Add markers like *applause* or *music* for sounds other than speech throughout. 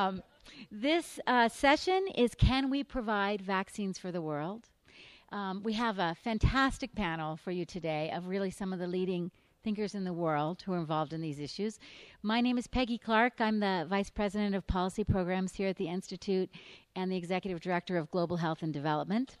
Um, this uh, session is Can We Provide Vaccines for the World? Um, we have a fantastic panel for you today of really some of the leading thinkers in the world who are involved in these issues. My name is Peggy Clark. I'm the Vice President of Policy Programs here at the Institute and the Executive Director of Global Health and Development.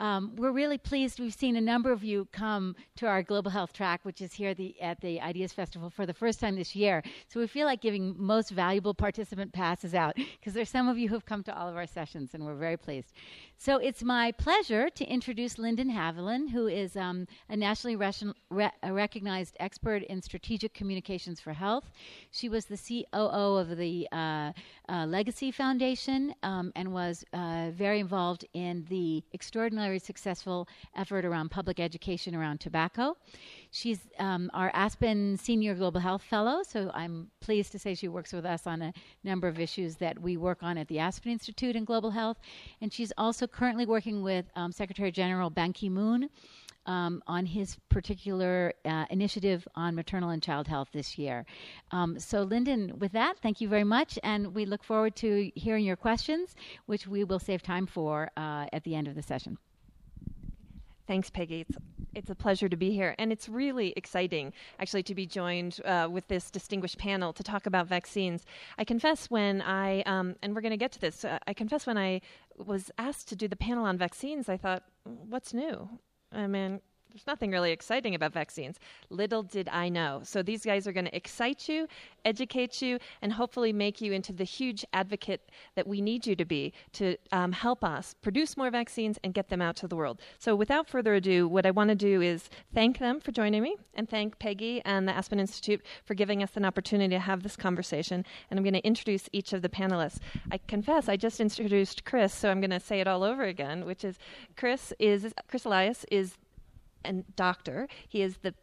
Um, we're really pleased. We've seen a number of you come to our Global Health track, which is here the, at the Ideas Festival for the first time this year. So we feel like giving most valuable participant passes out because there's some of you who've come to all of our sessions, and we're very pleased. So it's my pleasure to introduce Lyndon Haviland, who is um, a nationally re- recognized expert in strategic communications for health. She was the COO of the uh, uh, Legacy Foundation um, and was uh, very involved in the extraordinary very successful effort around public education around tobacco. She's um, our Aspen Senior Global Health Fellow, so I'm pleased to say she works with us on a number of issues that we work on at the Aspen Institute in Global Health. And she's also currently working with um, Secretary General Ban Ki moon. Um, on his particular uh, initiative on maternal and child health this year. Um, so, Lyndon, with that, thank you very much, and we look forward to hearing your questions, which we will save time for uh, at the end of the session. Thanks, Peggy. It's, it's a pleasure to be here. And it's really exciting, actually, to be joined uh, with this distinguished panel to talk about vaccines. I confess when I, um, and we're going to get to this, uh, I confess when I was asked to do the panel on vaccines, I thought, what's new? I mean, there's nothing really exciting about vaccines. Little did I know. So these guys are going to excite you, educate you, and hopefully make you into the huge advocate that we need you to be to um, help us produce more vaccines and get them out to the world. So without further ado, what I want to do is thank them for joining me and thank Peggy and the Aspen Institute for giving us an opportunity to have this conversation. And I'm going to introduce each of the panelists. I confess I just introduced Chris, so I'm going to say it all over again, which is Chris is Chris Elias is and doctor. He is the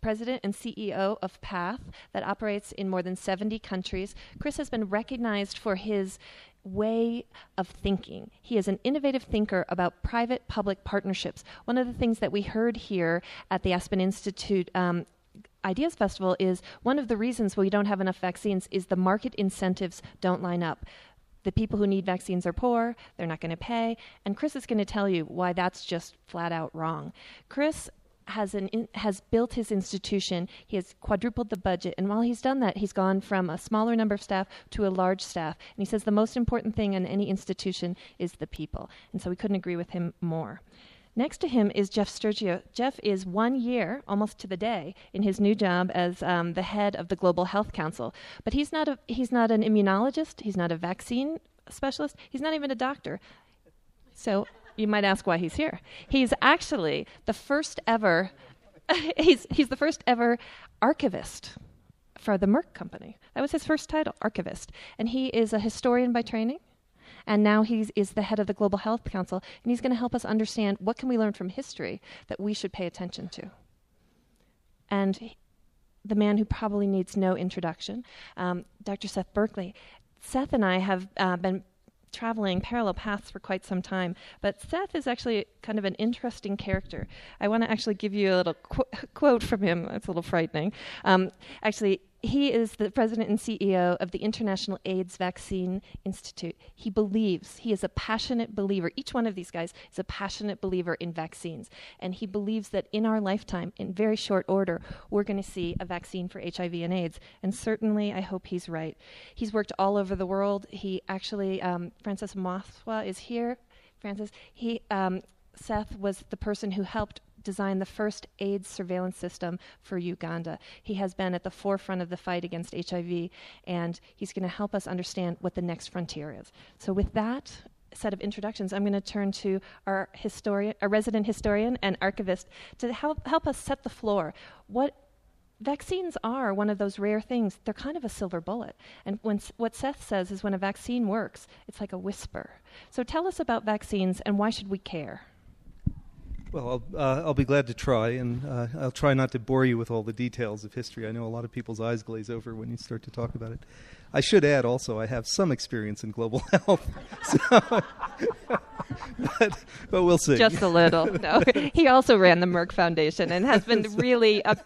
president and CEO of PATH that operates in more than 70 countries. Chris has been recognized for his way of thinking. He is an innovative thinker about private public partnerships. One of the things that we heard here at the Aspen Institute um, Ideas Festival is one of the reasons we don't have enough vaccines is the market incentives don't line up. The people who need vaccines are poor, they're not going to pay, and Chris is going to tell you why that's just flat out wrong. Chris has an in, has built his institution. He has quadrupled the budget, and while he's done that, he's gone from a smaller number of staff to a large staff. And he says the most important thing in any institution is the people. And so we couldn't agree with him more. Next to him is Jeff Sturchio. Jeff is one year, almost to the day, in his new job as um, the head of the Global Health Council. But he's not a he's not an immunologist. He's not a vaccine specialist. He's not even a doctor. So you might ask why he's here. He's actually the first ever. *laughs* he's he's the first ever archivist for the Merck company. That was his first title, archivist, and he is a historian by training and now he is the head of the Global Health Council, and he's going to help us understand what can we learn from history that we should pay attention to. And the man who probably needs no introduction, um, Dr. Seth Berkley. Seth and I have uh, been traveling parallel paths for quite some time. But Seth is actually kind of an interesting character. I want to actually give you a little qu- quote from him. It's a little frightening. Um, actually, he is the president and CEO of the International AIDS Vaccine Institute. He believes, he is a passionate believer. Each one of these guys is a passionate believer in vaccines. And he believes that in our lifetime, in very short order, we're going to see a vaccine for HIV and AIDS. And certainly, I hope he's right. He's worked all over the world. He actually, um, Francis Omaswa is here. Francis, he, um, Seth was the person who helped design the first AIDS surveillance system for Uganda. He has been at the forefront of the fight against HIV, and he's going to help us understand what the next frontier is. So, with that set of introductions, I'm going to turn to our historian, our resident historian and archivist, to help help us set the floor. What vaccines are one of those rare things. They're kind of a silver bullet. And when, what Seth says is when a vaccine works, it's like a whisper. So tell us about vaccines and why should we care? Well, I'll, uh, I'll be glad to try, and uh, I'll try not to bore you with all the details of history. I know a lot of people's eyes glaze over when you start to talk about it. I should add also, I have some experience in global *laughs* health. so, but, but we'll see. Just a little. *laughs* No, he also ran the Merck Foundation and has been really a,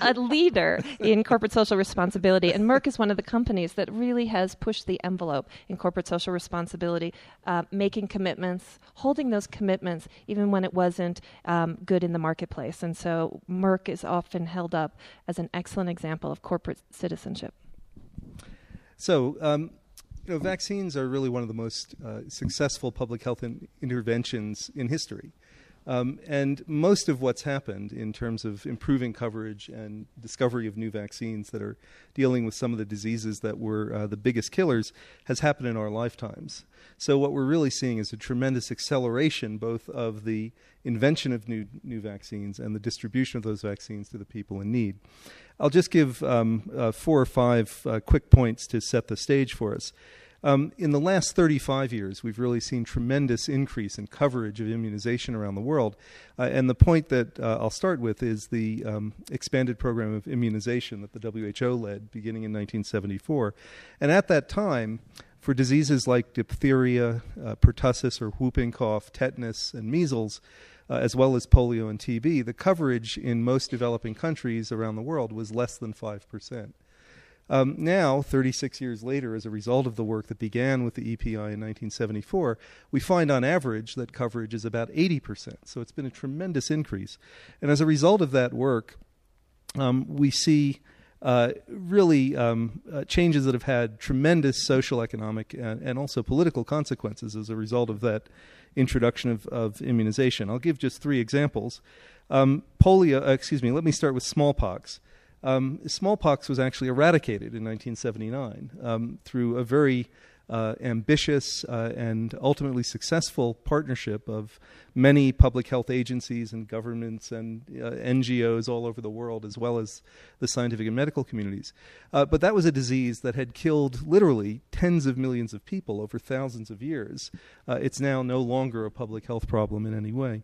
a leader in corporate social responsibility. And Merck is one of the companies that really has pushed the envelope in corporate social responsibility, uh, making commitments, holding those commitments, even when it wasn't um, good in the marketplace. And so Merck is often held up as an excellent example of corporate citizenship. So, um, you know, vaccines are really one of the most uh, successful public health in interventions in history. Um, and most of what's happened in terms of improving coverage and discovery of new vaccines that are dealing with some of the diseases that were uh, the biggest killers has happened in our lifetimes. So what we're really seeing is a tremendous acceleration both of the invention of new new vaccines and the distribution of those vaccines to the people in need. I'll just give um, uh, four or five uh, quick points to set the stage for us. Um, in the last 35 years, we've really seen tremendous increase in coverage of immunization around the world. Uh, and the point that uh, I'll start with is the um, expanded program of immunization that the WHO led beginning in 1974. And at that time, for diseases like diphtheria, uh, pertussis or whooping cough, tetanus, and measles, uh, as well as polio and TB, the coverage in most developing countries around the world was less than 5%. Um, now, 36 years later, as a result of the work that began with the EPI in 1974, we find on average that coverage is about 80%. So it's been a tremendous increase. And as a result of that work, um, we see uh, really um, uh, changes that have had tremendous social, economic, and, and, also political consequences as a result of that introduction of, of immunization. I'll give just three examples. Um, polio, uh, excuse me, let me start with smallpox. Um, smallpox was actually eradicated in 1979 um, through a very uh, ambitious uh, and ultimately successful partnership of many public health agencies and governments and uh, NGOs all over the world, as well as the scientific and medical communities. Uh, but that was a disease that had killed literally tens of millions of people over thousands of years. Uh, it's now no longer a public health problem in any way.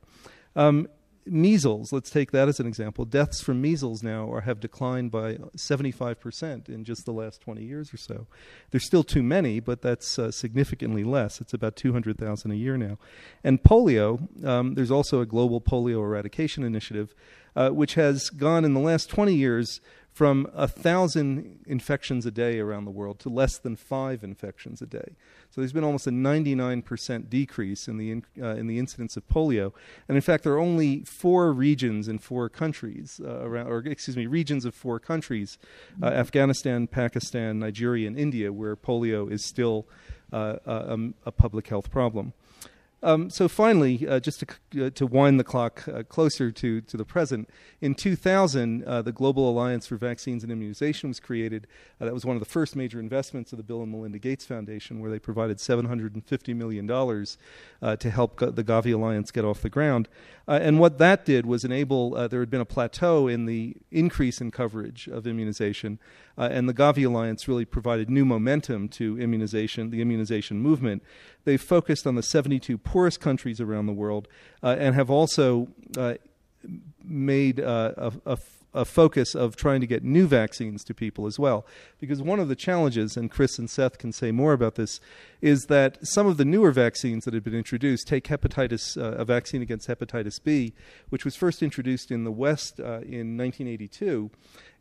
Um, measles, let's take that as an example. Deaths from measles now are, have declined by 75% in just the last 20 years or so. There's still too many, but that's uh, significantly less. It's about 200,000 a year now. And polio, um, there's also a global polio eradication initiative, uh, which has gone in the last 20 years from a thousand infections a day around the world to less than five infections a day. So there's been almost a 99% decrease in the in, uh, in the incidence of polio, and in fact, there are only four regions in four countries uh, around, or excuse me, regions of four countries: uh, Afghanistan, Pakistan, Nigeria, and India, where polio is still uh, a, a public health problem. Um, so finally, uh, just to, uh, to wind the clock uh, closer to, to the present, in 2000, uh, the Global Alliance for Vaccines and Immunization was created. Uh, that was one of the first major investments of the Bill and Melinda Gates Foundation, where they provided $750 million uh, to help go- the Gavi Alliance get off the ground. and what that did was enable, there had been a plateau in the increase in coverage of immunization, and the Gavi Alliance really provided new momentum to immunization, the immunization movement. They focused on the 72 poorest countries around the world uh, and have also uh, made uh, a, a, a, focus of trying to get new vaccines to people as well. Because one of the challenges, and Chris and Seth can say more about this, is that some of the newer vaccines that have been introduced take hepatitis, uh, a vaccine against hepatitis B, which was first introduced in the West uh, in 1982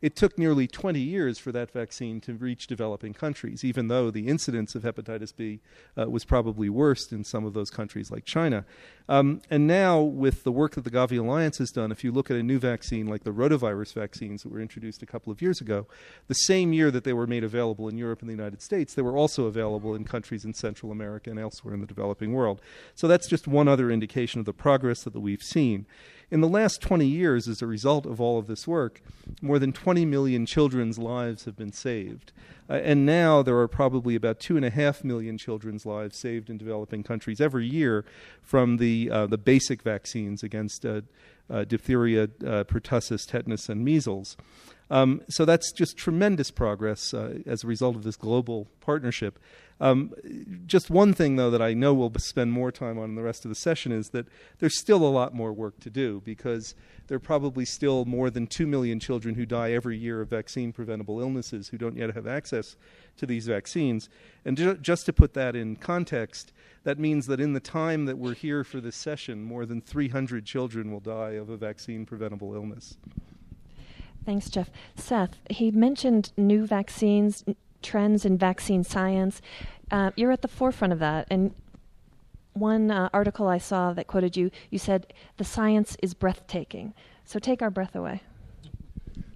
it took nearly 20 years for that vaccine to reach developing countries, even though the incidence of hepatitis B uh, was probably worst in some of those countries like China. Um, and now, with the work that the Gavi Alliance has done, if you look at a new vaccine like the rotavirus vaccines that were introduced a couple of years ago, the same year that they were made available in Europe and the United States, they were also available in countries in Central America and elsewhere in the developing world. So that's just one other indication of the progress that we've seen. In the last 20 years, as a result of all of this work, more than 20 million children's lives have been saved. Uh, and now there are probably about 2.5 million children's lives saved in developing countries every year from the, uh, the basic vaccines against uh, diphtheria, uh, pertussis, tetanus, and measles. Um, so that's just tremendous progress uh, as a result of this global partnership. Um, just one thing, though, that I know we'll spend more time on in the rest of the session is that there's still a lot more work to do because there are probably still more than 2 million children who die every year of vaccine preventable illnesses who don't yet have access to these vaccines. And ju- just to put that in context, that means that in the time that we're here for this session, more than 300 children will die of a vaccine preventable illness. Thanks, Jeff. Seth, he mentioned new vaccines, trends in vaccine science. Uh, you're at the forefront of that. And one uh, article I saw that quoted you, you said, the science is breathtaking. So take our breath away.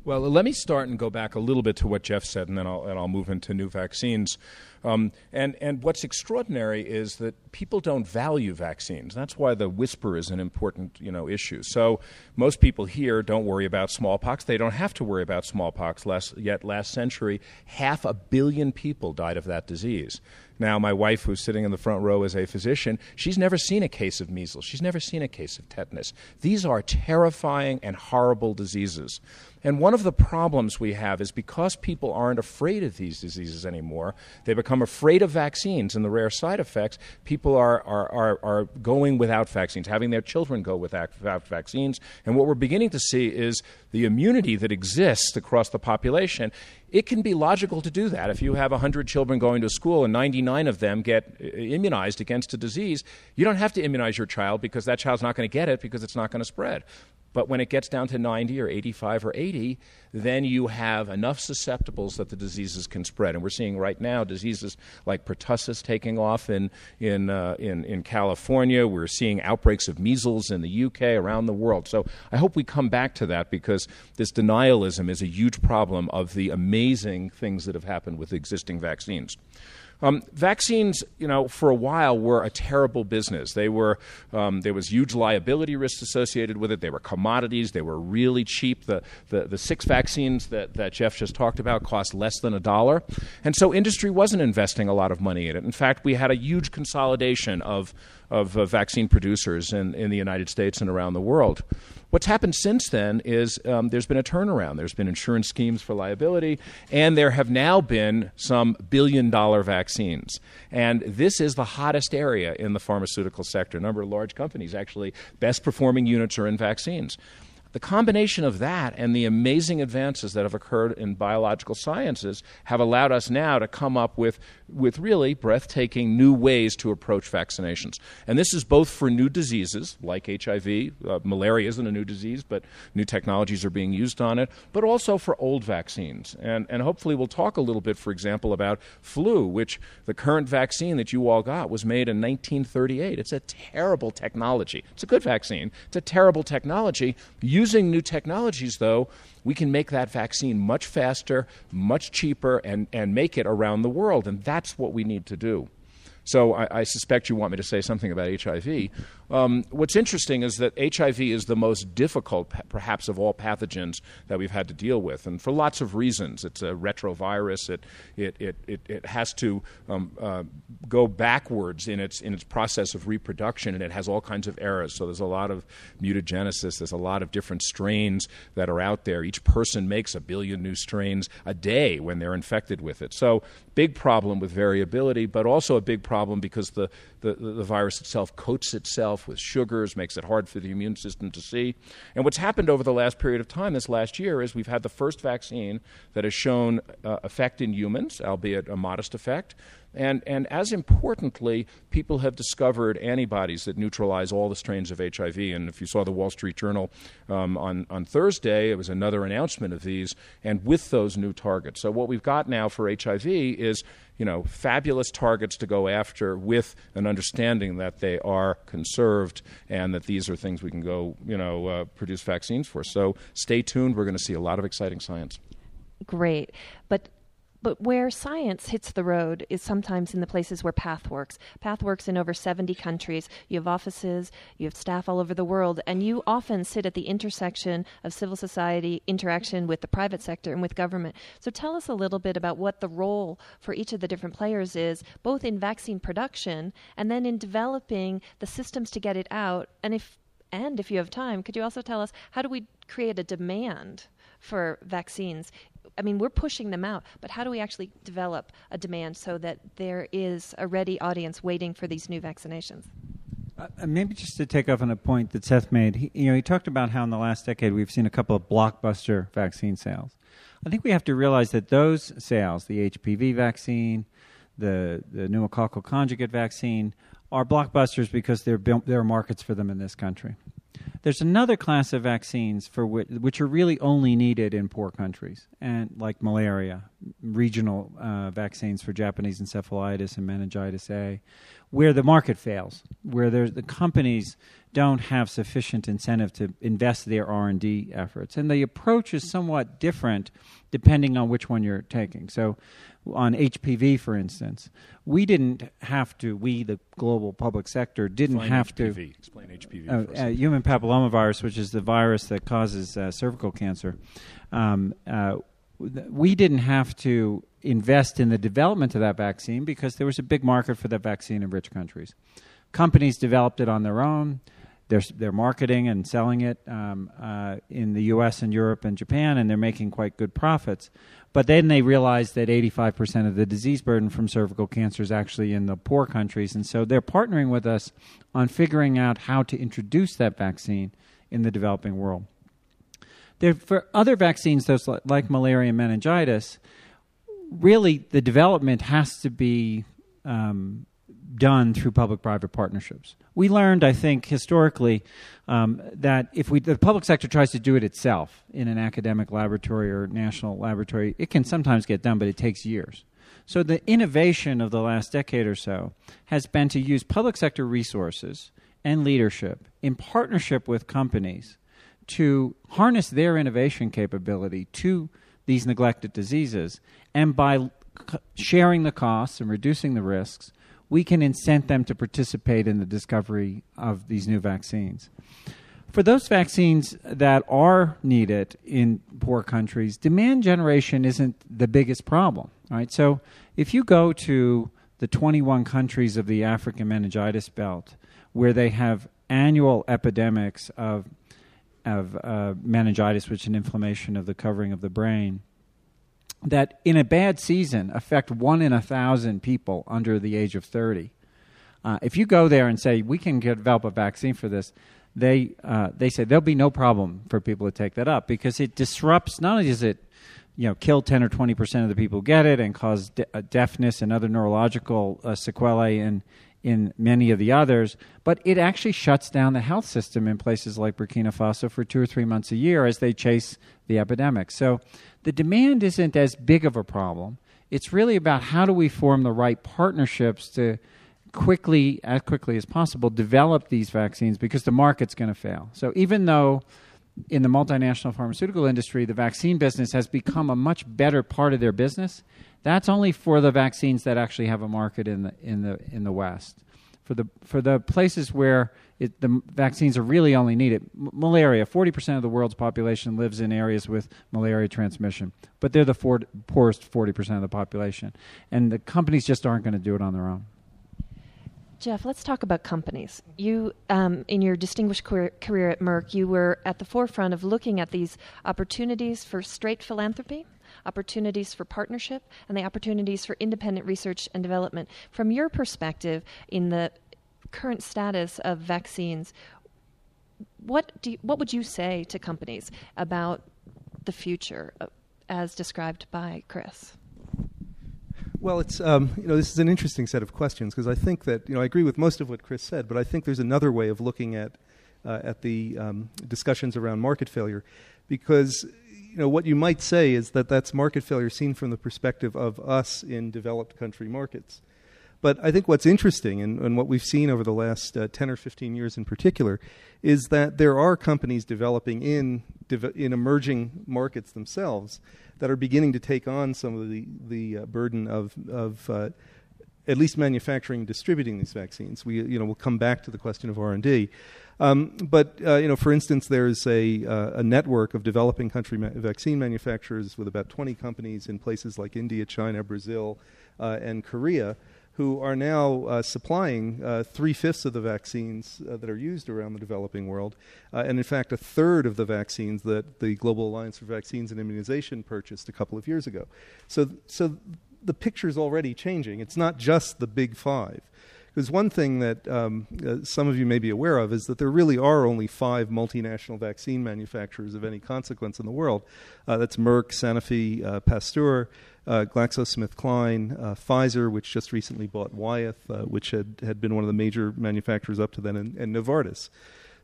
Well, let me start and go back a little bit to what Jeff said, and then I'll, and I'll move into new vaccines. Um, and, and what's extraordinary is that people don't value vaccines. That's why the whisper is an important you know, issue. So most people here don't worry about smallpox. They don't have to worry about smallpox. Last, yet last century, half a billion people died of that disease. Now, my wife, who's sitting in the front row as a physician, she's never seen a case of measles. She's never seen a case of tetanus. These are terrifying and horrible diseases. And one of the problems we have is because people aren't afraid of these diseases anymore, they become afraid of vaccines and the rare side effects. People are, are, are, are going without vaccines, having their children go without vaccines. And what we're beginning to see is the immunity that exists across the population. It can be logical to do that. If you have 100 children going to school and 99 of them get uh, immunized against a disease, you don't have to immunize your child because that child's not going to get it because it's not going to spread. But when it gets down to 90 or 85 or 80, then you have enough susceptibles that the diseases can spread. And we're seeing right now diseases like pertussis taking off in, in, uh, in, in California. We're seeing outbreaks of measles in the UK, around the world. So I hope we come back to that because this denialism is a huge problem of the amazing things that have happened with existing vaccines. Um, vaccines, you know, for a while were a terrible business. They were um, there was huge liability risks associated with it. They were commodities. They were really cheap. The the, the six vaccines that, that Jeff just talked about cost less than a dollar, and so industry wasn't investing a lot of money in it. In fact, we had a huge consolidation of of uh, vaccine producers in, in the United States and around the world. What's happened since then is um, there's been a turnaround. There's been insurance schemes for liability, and there have now been some billion dollar vaccines. And this is the hottest area in the pharmaceutical sector. A number of large companies, actually, best performing units are in vaccines. The combination of that and the amazing advances that have occurred in biological sciences have allowed us now to come up with, with really breathtaking new ways to approach vaccinations. And this is both for new diseases like HIV. Uh, malaria isn't a new disease, but new technologies are being used on it, but also for old vaccines. And, and hopefully, we'll talk a little bit, for example, about flu, which the current vaccine that you all got was made in 1938. It's a terrible technology. It's a good vaccine, it's a terrible technology. Using new technologies, though, we can make that vaccine much faster, much cheaper, and, and make it around the world. And that's what we need to do. So I, I, suspect you want me to say something about HIV. Um, what's interesting is that HIV is the most difficult, perhaps, of all pathogens that we've had to deal with, and for lots of reasons. It's a retrovirus. It it it it, it has to um, uh, go backwards in its in its process of reproduction, and it has all kinds of errors. So there's a lot of mutagenesis. There's a lot of different strains that are out there. Each person makes a billion new strains a day when they're infected with it. So big problem with variability, but also a big problem because the the, the virus itself coats itself with sugars, makes it hard for the immune system to see. And what's happened over the last period of time, this last year, is we've had the first vaccine that has shown uh, effect in humans, albeit a modest effect. And, and as importantly, people have discovered antibodies that neutralize all the strains of HIV. And if you saw the Wall Street Journal um, on, on Thursday, it was another announcement of these, and with those new targets. So, what we've got now for HIV is you know, fabulous targets to go after with an understanding that they are conserved and that these are things we can go, you know, uh, produce vaccines for. So stay tuned. We're going to see a lot of exciting science. Great. But but where science hits the road is sometimes in the places where Path works. Path works in over 70 countries. You have offices, you have staff all over the world, and you often sit at the intersection of civil society interaction with the private sector and with government. So tell us a little bit about what the role for each of the different players is, both in vaccine production and then in developing the systems to get it out. And if and if you have time, could you also tell us how do we create a demand for vaccines. I mean, we're pushing them out, but how do we actually develop a demand so that there is a ready audience waiting for these new vaccinations? Uh, maybe just to take off on a point that Seth made, he, you know, he talked about how in the last decade we've seen a couple of blockbuster vaccine sales. I think we have to realize that those sales, the HPV vaccine, the the pneumococcal conjugate vaccine, are blockbusters because there there are markets for them in this country. There's another class of vaccines for which, which are really only needed in poor countries, and like malaria, regional uh, vaccines for Japanese encephalitis and meningitis A, where the market fails, where the companies don't have sufficient incentive to invest their R&D efforts. And the approach is somewhat different depending on which one you're taking. So on HPV, for instance, we didn't have to, we, the global public sector, didn't Explain have HPV. to. Explain HPV. Uh, uh, human papillomavirus, which is the virus that causes uh, cervical cancer. Um, uh, we didn't have to invest in the development of that vaccine because there was a big market for that vaccine in rich countries. Companies developed it on their own. They're, they're marketing and selling it um, uh, in the US and Europe and Japan, and they're making quite good profits. But then they realized that 85% of the disease burden from cervical cancer is actually in the poor countries. And so they're partnering with us on figuring out how to introduce that vaccine in the developing world. There, for other vaccines, those like, like malaria and meningitis, really the development has to be um, done through public-private partnerships. We learned, I think, historically, um, that if we, the public sector tries to do it itself in an academic laboratory or national laboratory, it can sometimes get done, but it takes years. So the innovation of the last decade or so has been to use public sector resources and leadership in partnership with companies to harness their innovation capability to these neglected diseases. And by sharing the costs and reducing the risks, we can incent them to participate in the discovery of these new vaccines. For those vaccines that are needed in poor countries, demand generation isn't the biggest problem. Right? So if you go to the 21 countries of the African meningitis belt, where they have annual epidemics of of uh, meningitis, which is an inflammation of the covering of the brain, that in a bad season affect one in a thousand people under the age of 30. Uh, if you go there and say, we can develop a vaccine for this, they, uh, they say there'll be no problem for people to take that up because it disrupts, not only does it you know, kill 10 or 20 percent of the people who get it and cause de- uh, deafness and other neurological uh, sequelae in, in many of the others, but it actually shuts down the health system in places like Burkina Faso for two or three months a year as they chase the epidemic. So the demand isn't as big of a problem. It's really about how do we form the right partnerships to quickly, as quickly as possible, develop these vaccines because the market's going to fail. So even though in the multinational pharmaceutical industry, the vaccine business has become a much better part of their business. That's only for the vaccines that actually have a market in the in the in the West. For the for the places where it, the vaccines are really only needed, M- malaria. Forty percent of the world's population lives in areas with malaria transmission, but they're the for- poorest forty percent of the population, and the companies just aren't going to do it on their own. Jeff, let's talk about companies. You, um, in your distinguished career, career at Merck, you were at the forefront of looking at these opportunities for straight philanthropy, opportunities for partnership, and the opportunities for independent research and development. From your perspective, in the current status of vaccines, what do you, what would you say to companies about the future, uh, as described by Chris? Well, it's um, you know this is an interesting set of questions because I think that you know I agree with most of what Chris said, but I think there's another way of looking at uh, at the um, discussions around market failure, because you know what you might say is that that's market failure seen from the perspective of us in developed country markets. But I think what's interesting and, and what we've seen over the last uh, 10 or 15 years in particular is that there are companies developing in, in emerging markets themselves that are beginning to take on some of the, the uh, burden of, of uh, at least manufacturing and distributing these vaccines. We, you know, we'll come back to the question of R&D. Um, but uh, you know, for instance, there's a, uh, a network of developing country ma- vaccine manufacturers with about 20 companies in places like India, China, Brazil, uh, and Korea who are now uh, supplying uh, three fifths of the vaccines uh, that are used around the developing world, and in fact, a third of the vaccines that the Global Alliance for Vaccines and Immunization purchased a couple of years ago. So, so the picture is already changing. It's not just the big five. Because one thing that um, uh, some of you may be aware of is that there really are only five multinational vaccine manufacturers of any consequence in the world. Uh, that's Merck, Sanofi, uh, Pasteur, uh, GlaxoSmithKline, uh, Pfizer, which just recently bought Wyeth, uh, which had, had been one of the major manufacturers up to then, and, and Novartis.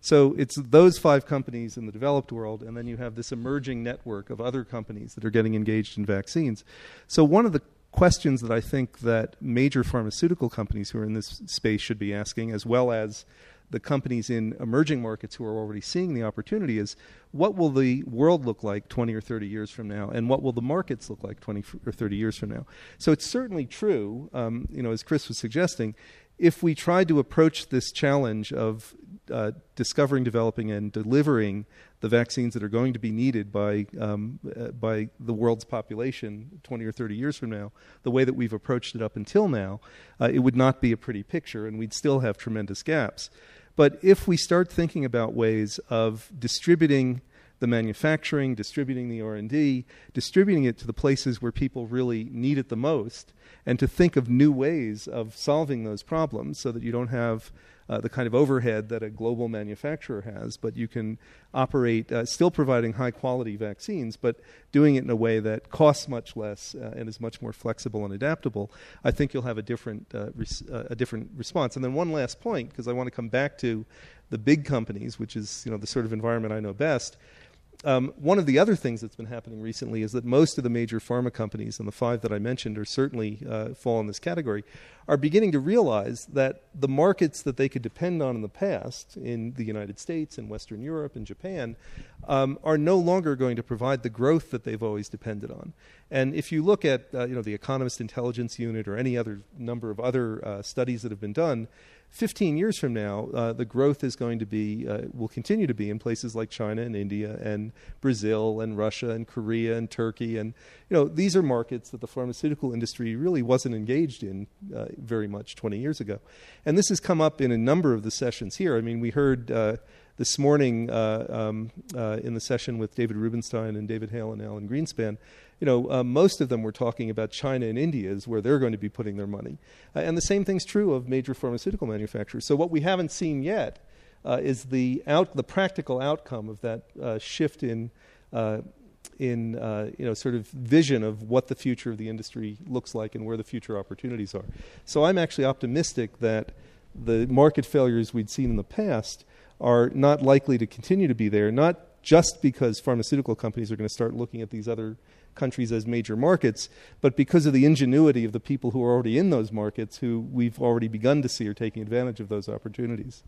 So it's those five companies in the developed world, and then you have this emerging network of other companies that are getting engaged in vaccines. So one of the questions that I think that major pharmaceutical companies who are in this space should be asking, as well as the companies in emerging markets who are already seeing the opportunity is what will the world look like 20 or 30 years from now and what will the markets look like 20 or 30 years from now? So it's certainly true um, you know as chris was suggesting if we tried to approach this challenge of uh, discovering, developing, and delivering the vaccines that are going to be needed by um, uh, by the world's population 20 or 30 years from now, the way that we've approached it up until now, uh, it would not be a pretty picture, and we'd still have tremendous gaps. But if we start thinking about ways of distributing the manufacturing, distributing the R&D, distributing it to the places where people really need it the most, and to think of new ways of solving those problems so that you don't have uh, the kind of overhead that a global manufacturer has, but you can operate uh, still providing high quality vaccines, but doing it in a way that costs much less uh, and is much more flexible and adaptable. I think you'll have a different uh, res- uh, a different response. And then one last point, because I want to come back to the big companies, which is you know the sort of environment I know best. Um, one of the other things that's been happening recently is that most of the major pharma companies, and the five that I mentioned are certainly uh, fall in this category, are beginning to realize that the markets that they could depend on in the past, in the United States, in Western Europe, and Japan, um, are no longer going to provide the growth that they've always depended on. And if you look at uh, you know the Economist Intelligence Unit or any other number of other uh, studies that have been done, 15 years from now, uh, the growth is going to be, uh, will continue to be in places like China and India and Brazil and Russia and Korea and Turkey. And, you know, these are markets that the pharmaceutical industry really wasn't engaged in uh, very much 20 years ago. And this has come up in a number of the sessions here. I mean, we heard uh, this morning uh, um, uh, in the session with David Rubenstein and David Hale and Alan Greenspan you know, uh, most of them were talking about China and India is where they're going to be putting their money. Uh, and the same thing's true of major pharmaceutical manufacturers. So what we haven't seen yet uh, is the out the practical outcome of that uh, shift in uh, in uh, you know sort of vision of what the future of the industry looks like and where the future opportunities are. So I'm actually optimistic that the market failures we'd seen in the past are not likely to continue to be there. Not just because pharmaceutical companies are going to start looking at these other countries as major markets, but because of the ingenuity of the people who are already in those markets, who we've already begun to see are taking advantage of those opportunities.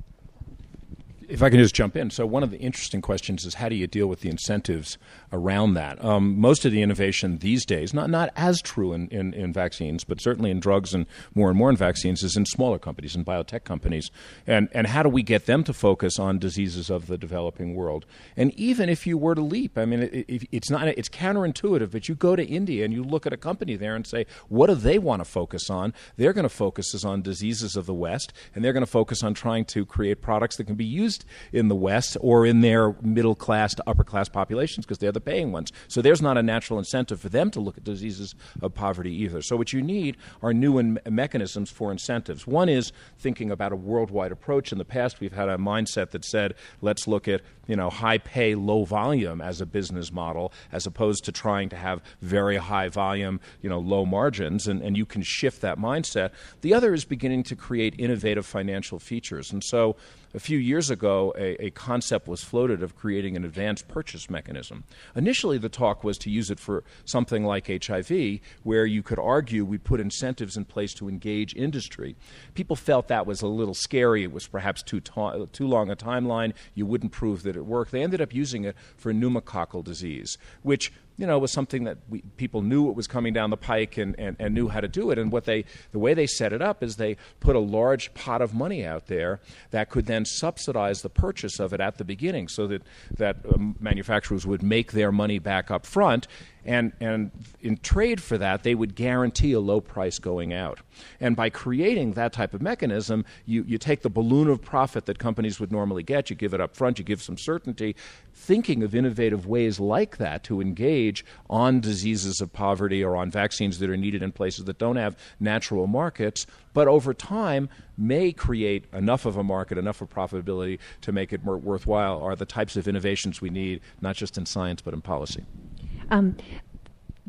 If I can just jump in. So, one of the interesting questions is how do you deal with the incentives around that? Um, most of the innovation these days, not, not as true in, in, in, vaccines, but certainly in drugs and more and more in vaccines, is in smaller companies, in biotech companies. And, and how do we get them to focus on diseases of the developing world? And even if you were to leap, I mean, it, it, it's, not, it's counterintuitive, but you go to India and you look at a company there and say, what do they want to focus on? They're going to focus is on diseases of the West, and they're going to focus on trying to create products that can be used in the West or in their middle class to upper class populations because they're the paying ones. So there's not a natural incentive for them to look at diseases of poverty either. So what you need are new in- mechanisms for incentives. One is thinking about a worldwide approach. In the past, we've had a mindset that said, let's look at you know high pay, low volume as a business model, as opposed to trying to have very high volume, you know, low margins, and, and you can shift that mindset. The other is beginning to create innovative financial features, and so a few years ago, a, a, concept was floated of creating an advanced purchase mechanism. Initially, the talk was to use it for something like HIV, where you could argue we put incentives in place to engage industry. People felt that was a little scary. It was perhaps too, ta- too long a timeline. You wouldn't prove that it worked. They ended up using it for pneumococcal disease, which you know, was something that we, people knew it was coming down the pike and, and, and knew how to do it. And what they, the way they set it up is they put a large pot of money out there that could then subsidize the purchase of it at the beginning so that, that um, manufacturers would make their money back up front And, and in trade for that, they would guarantee a low price going out. And by creating that type of mechanism, you, you take the balloon of profit that companies would normally get, you give it up front, you give some certainty, thinking of innovative ways like that to engage on diseases of poverty or on vaccines that are needed in places that don't have natural markets, but over time may create enough of a market, enough of profitability to make it more worthwhile are the types of innovations we need, not just in science but in policy. Um,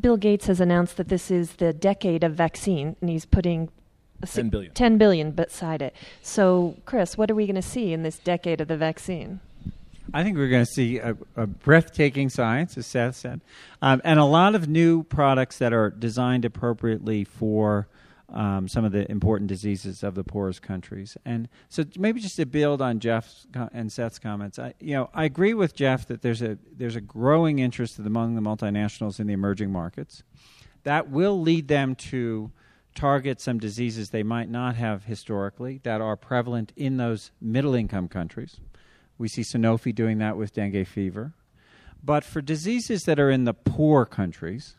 Bill Gates has announced that this is the decade of vaccine, and he's putting 10 billion. 10 billion beside it. So, Chris, what are we going to see in this decade of the vaccine? I think we're going to see a, a, breathtaking science, as Seth said, um, and a lot of new products that are designed appropriately for um, some of the important diseases of the poorest countries. And so, maybe just to build on Jeff's and Seth's comments, I, you know, I agree with Jeff that there's a there's a growing interest among the multinationals in the emerging markets. That will lead them to target some diseases they might not have historically that are prevalent in those middle income countries. We see Sanofi doing that with dengue fever. But for diseases that are in the poor countries,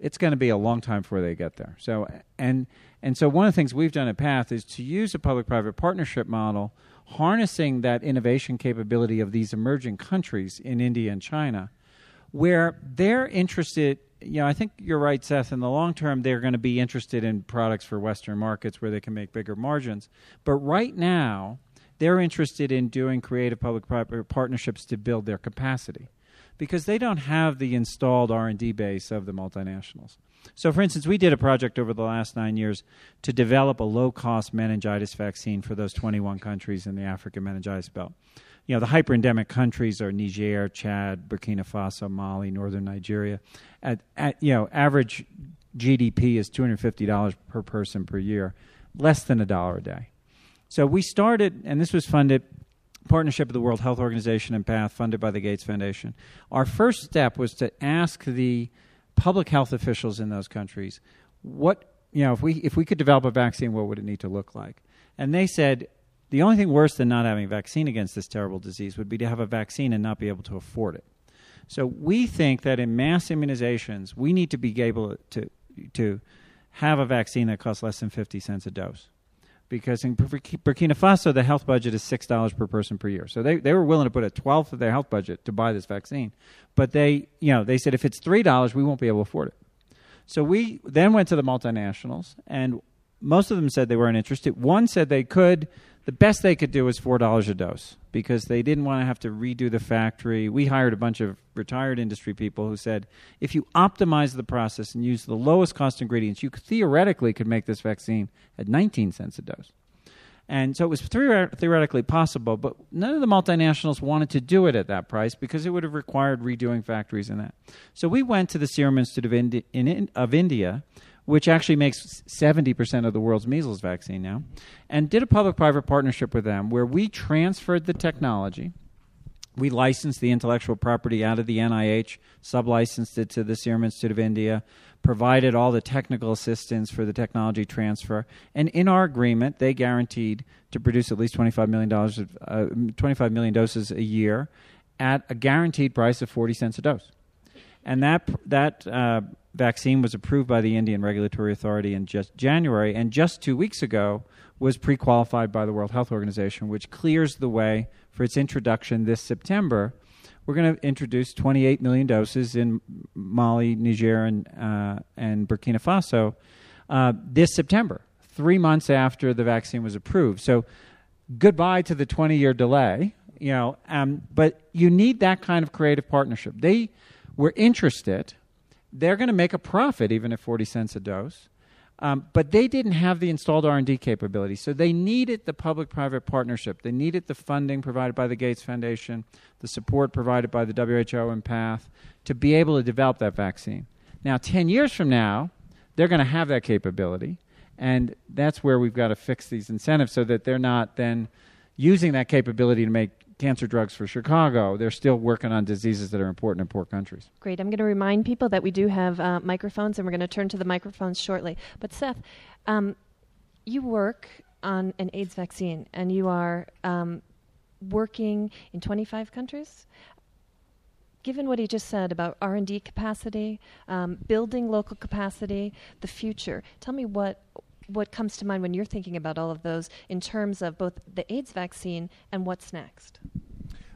it's going to be a long time before they get there. So and and so one of the things we've done at Path is to use a public-private partnership model, harnessing that innovation capability of these emerging countries in India and China, where they're interested. You know, I think you're right, Seth. In the long term, they're going to be interested in products for Western markets where they can make bigger margins. But right now, they're interested in doing creative public-private partnerships to build their capacity because they don't have the installed R&D base of the multinationals. So, for instance, we did a project over the last nine years to develop a low cost meningitis vaccine for those 21 countries in the African meningitis belt. You know, the hyperendemic countries are Niger, Chad, Burkina Faso, Mali, northern Nigeria. At, at you know, average GDP is $250 per person per year, less than a dollar a day. So we started, and this was funded partnership of the World Health Organization and PATH, funded by the Gates Foundation. Our first step was to ask the public health officials in those countries what you know if we if we could develop a vaccine, what would it need to look like? And they said the only thing worse than not having a vaccine against this terrible disease would be to have a vaccine and not be able to afford it. So we think that in mass immunizations, we need to be able to to have a vaccine that costs less than 50 cents a dose because in Burkina Faso, the health budget is six dollars per person per year. So they, they were willing to put a twelfth of their health budget to buy this vaccine, but they you know they said if it's three dollars, we won't be able to afford it. So we then went to the multinationals, and most of them said they weren't interested. One said they could. The best they could do was four dollars a dose because they didn't want to have to redo the factory. We hired a bunch of retired industry people who said if you optimize the process and use the lowest cost ingredients, you theoretically could make this vaccine at 19 cents a dose. And so it was theoretically possible, but none of the multinationals wanted to do it at that price because it would have required redoing factories and that. So we went to the Serum Institute of, Indi- in, of India which actually makes 70% of the world's measles vaccine now, and did a public private partnership with them where we transferred the technology. We licensed the intellectual property out of the NIH, sublicensed it to the Serum Institute of India, provided all the technical assistance for the technology transfer, and in our agreement, they guaranteed to produce at least $25 million, uh, 25 million doses a year at a guaranteed price of 40 cents a dose. And that, that uh, vaccine was approved by the Indian Regulatory Authority in just January, and just two weeks ago was pre qualified by the World Health Organization, which clears the way for its introduction this September. We're going to introduce 28 million doses in Mali, Niger, and, uh, and Burkina Faso uh, this September, three months after the vaccine was approved. So, goodbye to the 20 year delay. You know, um, but you need that kind of creative partnership. They were interested they're going to make a profit even at 40 cents a dose. Um, but they didn't have the installed R&D capability, so they needed the public-private partnership. They needed the funding provided by the Gates Foundation, the support provided by the WHO and PATH to be able to develop that vaccine. Now, 10 years from now, they're going to have that capability, and that's where we've got to fix these incentives so that they're not then using that capability to make cancer drugs for Chicago. They're still working on diseases that are important in poor countries. Great. I'm going to remind people that we do have uh, microphones, and we're going to turn to the microphones shortly. But Seth, um, you work on an AIDS vaccine, and you are um, working in 25 countries. given what he just said about R&D capacity, um, building local capacity, the future, tell me what what comes to mind when you're thinking about all of those in terms of both the AIDS vaccine and what's next?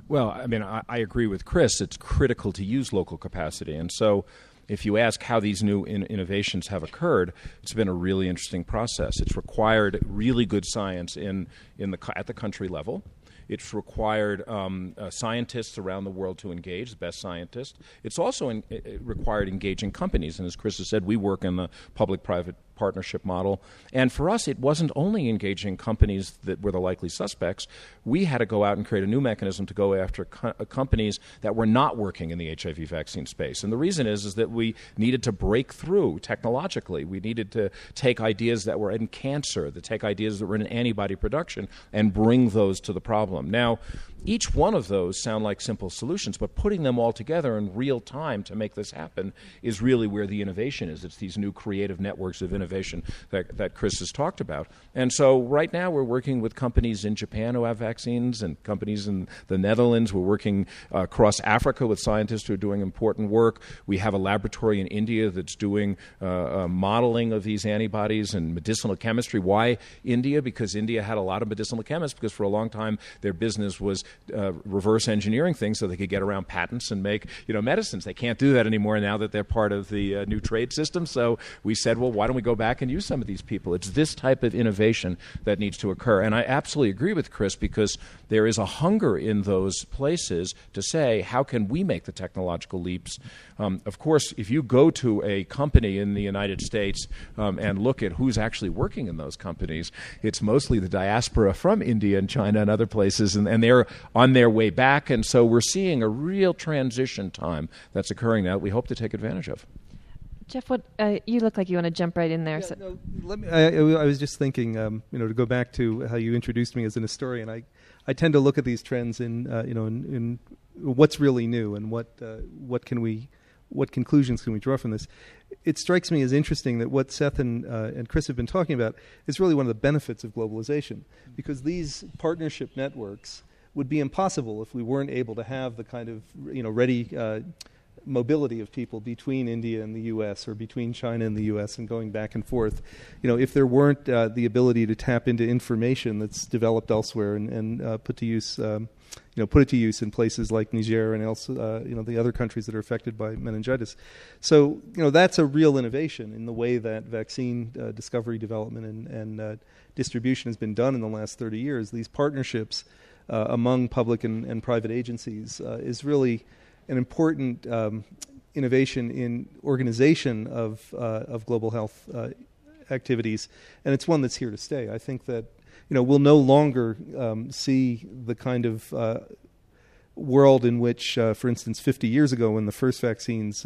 Well, I mean, I, I agree with Chris. It's critical to use local capacity. And so, if you ask how these new in- innovations have occurred, it's been a really interesting process. It's required really good science in, in the, at the country level. It's required um, uh, scientists around the world to engage, the best scientists. It's also in, it required engaging companies. And as Chris has said, we work in the public private partnership model. And for us, it wasn't only engaging companies that were the likely suspects. We had to go out and create a new mechanism to go after co- uh, companies that were not working in the HIV vaccine space. And the reason is, is that we needed to break through technologically. We needed to take ideas that were in cancer, to take ideas that were in antibody production, and bring those to the problem. Now, each one of those sound like simple solutions, but putting them all together in real time to make this happen is really where the innovation is. It's these new creative networks of innovation that, that Chris has talked about. And so right now we're working with companies in Japan who have vaccines and companies in the Netherlands. We're working uh, across Africa with scientists who are doing important work. We have a laboratory in India that's doing uh, uh, modeling of these antibodies and medicinal chemistry. Why India? Because India had a lot of medicinal chemists because for a long time their business was uh, reverse engineering things so they could get around patents and make you know medicines. They can't do that anymore now that they're part of the uh, new trade system. So we said, well, why don't we go back and use some of these people? It's this type of innovation that needs to occur. And I absolutely agree with Chris because there is a hunger in those places to say, how can we make the technological leaps? Um, of course, if you go to a company in the United States um, and look at who's actually working in those companies, it's mostly the diaspora from India and China and other places, and, and they're on their way back. And so we're seeing a real transition time that's occurring now that we hope to take advantage of. Jeff, what uh, you look like you want to jump right in there. Yeah, so. no, let me, I, I was just thinking, um, you know, to go back to how you introduced me as an historian. I, I tend to look at these trends in, uh, you know, in, in, what's really new and what uh, what can we, what conclusions can we draw from this. It strikes me as interesting that what Seth and uh, and Chris have been talking about is really one of the benefits of globalization, because these partnership networks would be impossible if we weren't able to have the kind of you know ready uh, mobility of people between India and the U.S. or between China and the U.S. and going back and forth. You know, if there weren't uh, the ability to tap into information that's developed elsewhere and, and uh, put to use, um, you know, put it to use in places like Niger and else, uh, you know, the other countries that are affected by meningitis. So, you know, that's a real innovation in the way that vaccine uh, discovery, development, and, and uh, distribution has been done in the last 30 years. These partnerships uh, among public and, and private agencies is really an important um, innovation in organization of uh, of global health uh, activities, and it's one that's here to stay. I think that you know we'll no longer um, see the kind of uh, world in which, uh, for instance, 50 years ago, when the first vaccines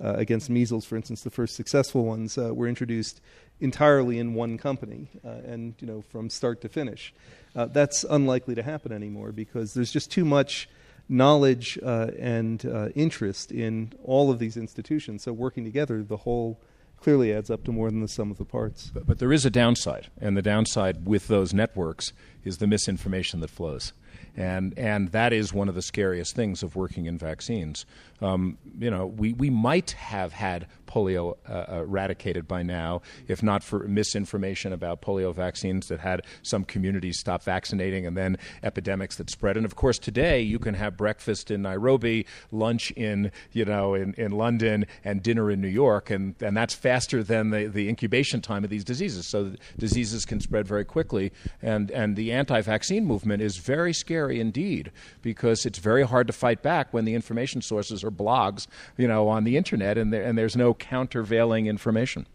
uh, uh, against measles, for instance, the first successful ones were introduced entirely in one company and you know from start to finish. that's unlikely to happen anymore because there's just too much knowledge uh, and uh, interest in all of these institutions. So working together, the whole clearly adds up to more than the sum of the parts. But, but there is a downside, and the downside with those networks is the misinformation that flows. And, and that is one of the scariest things of working in vaccines. Um, you know, we, we might have had polio uh, eradicated by now, if not for misinformation about polio vaccines that had some communities stop vaccinating and then epidemics that spread. And of course, today you can have breakfast in Nairobi, lunch in, you know, in, in London, and dinner in New York, and, and that's faster than the, the incubation time of these diseases. So diseases can spread very quickly. And, and the anti vaccine movement is very scary indeed because it's very hard to fight back when the information sources are blogs, you know, on the internet and, there, and there's no countervailing information.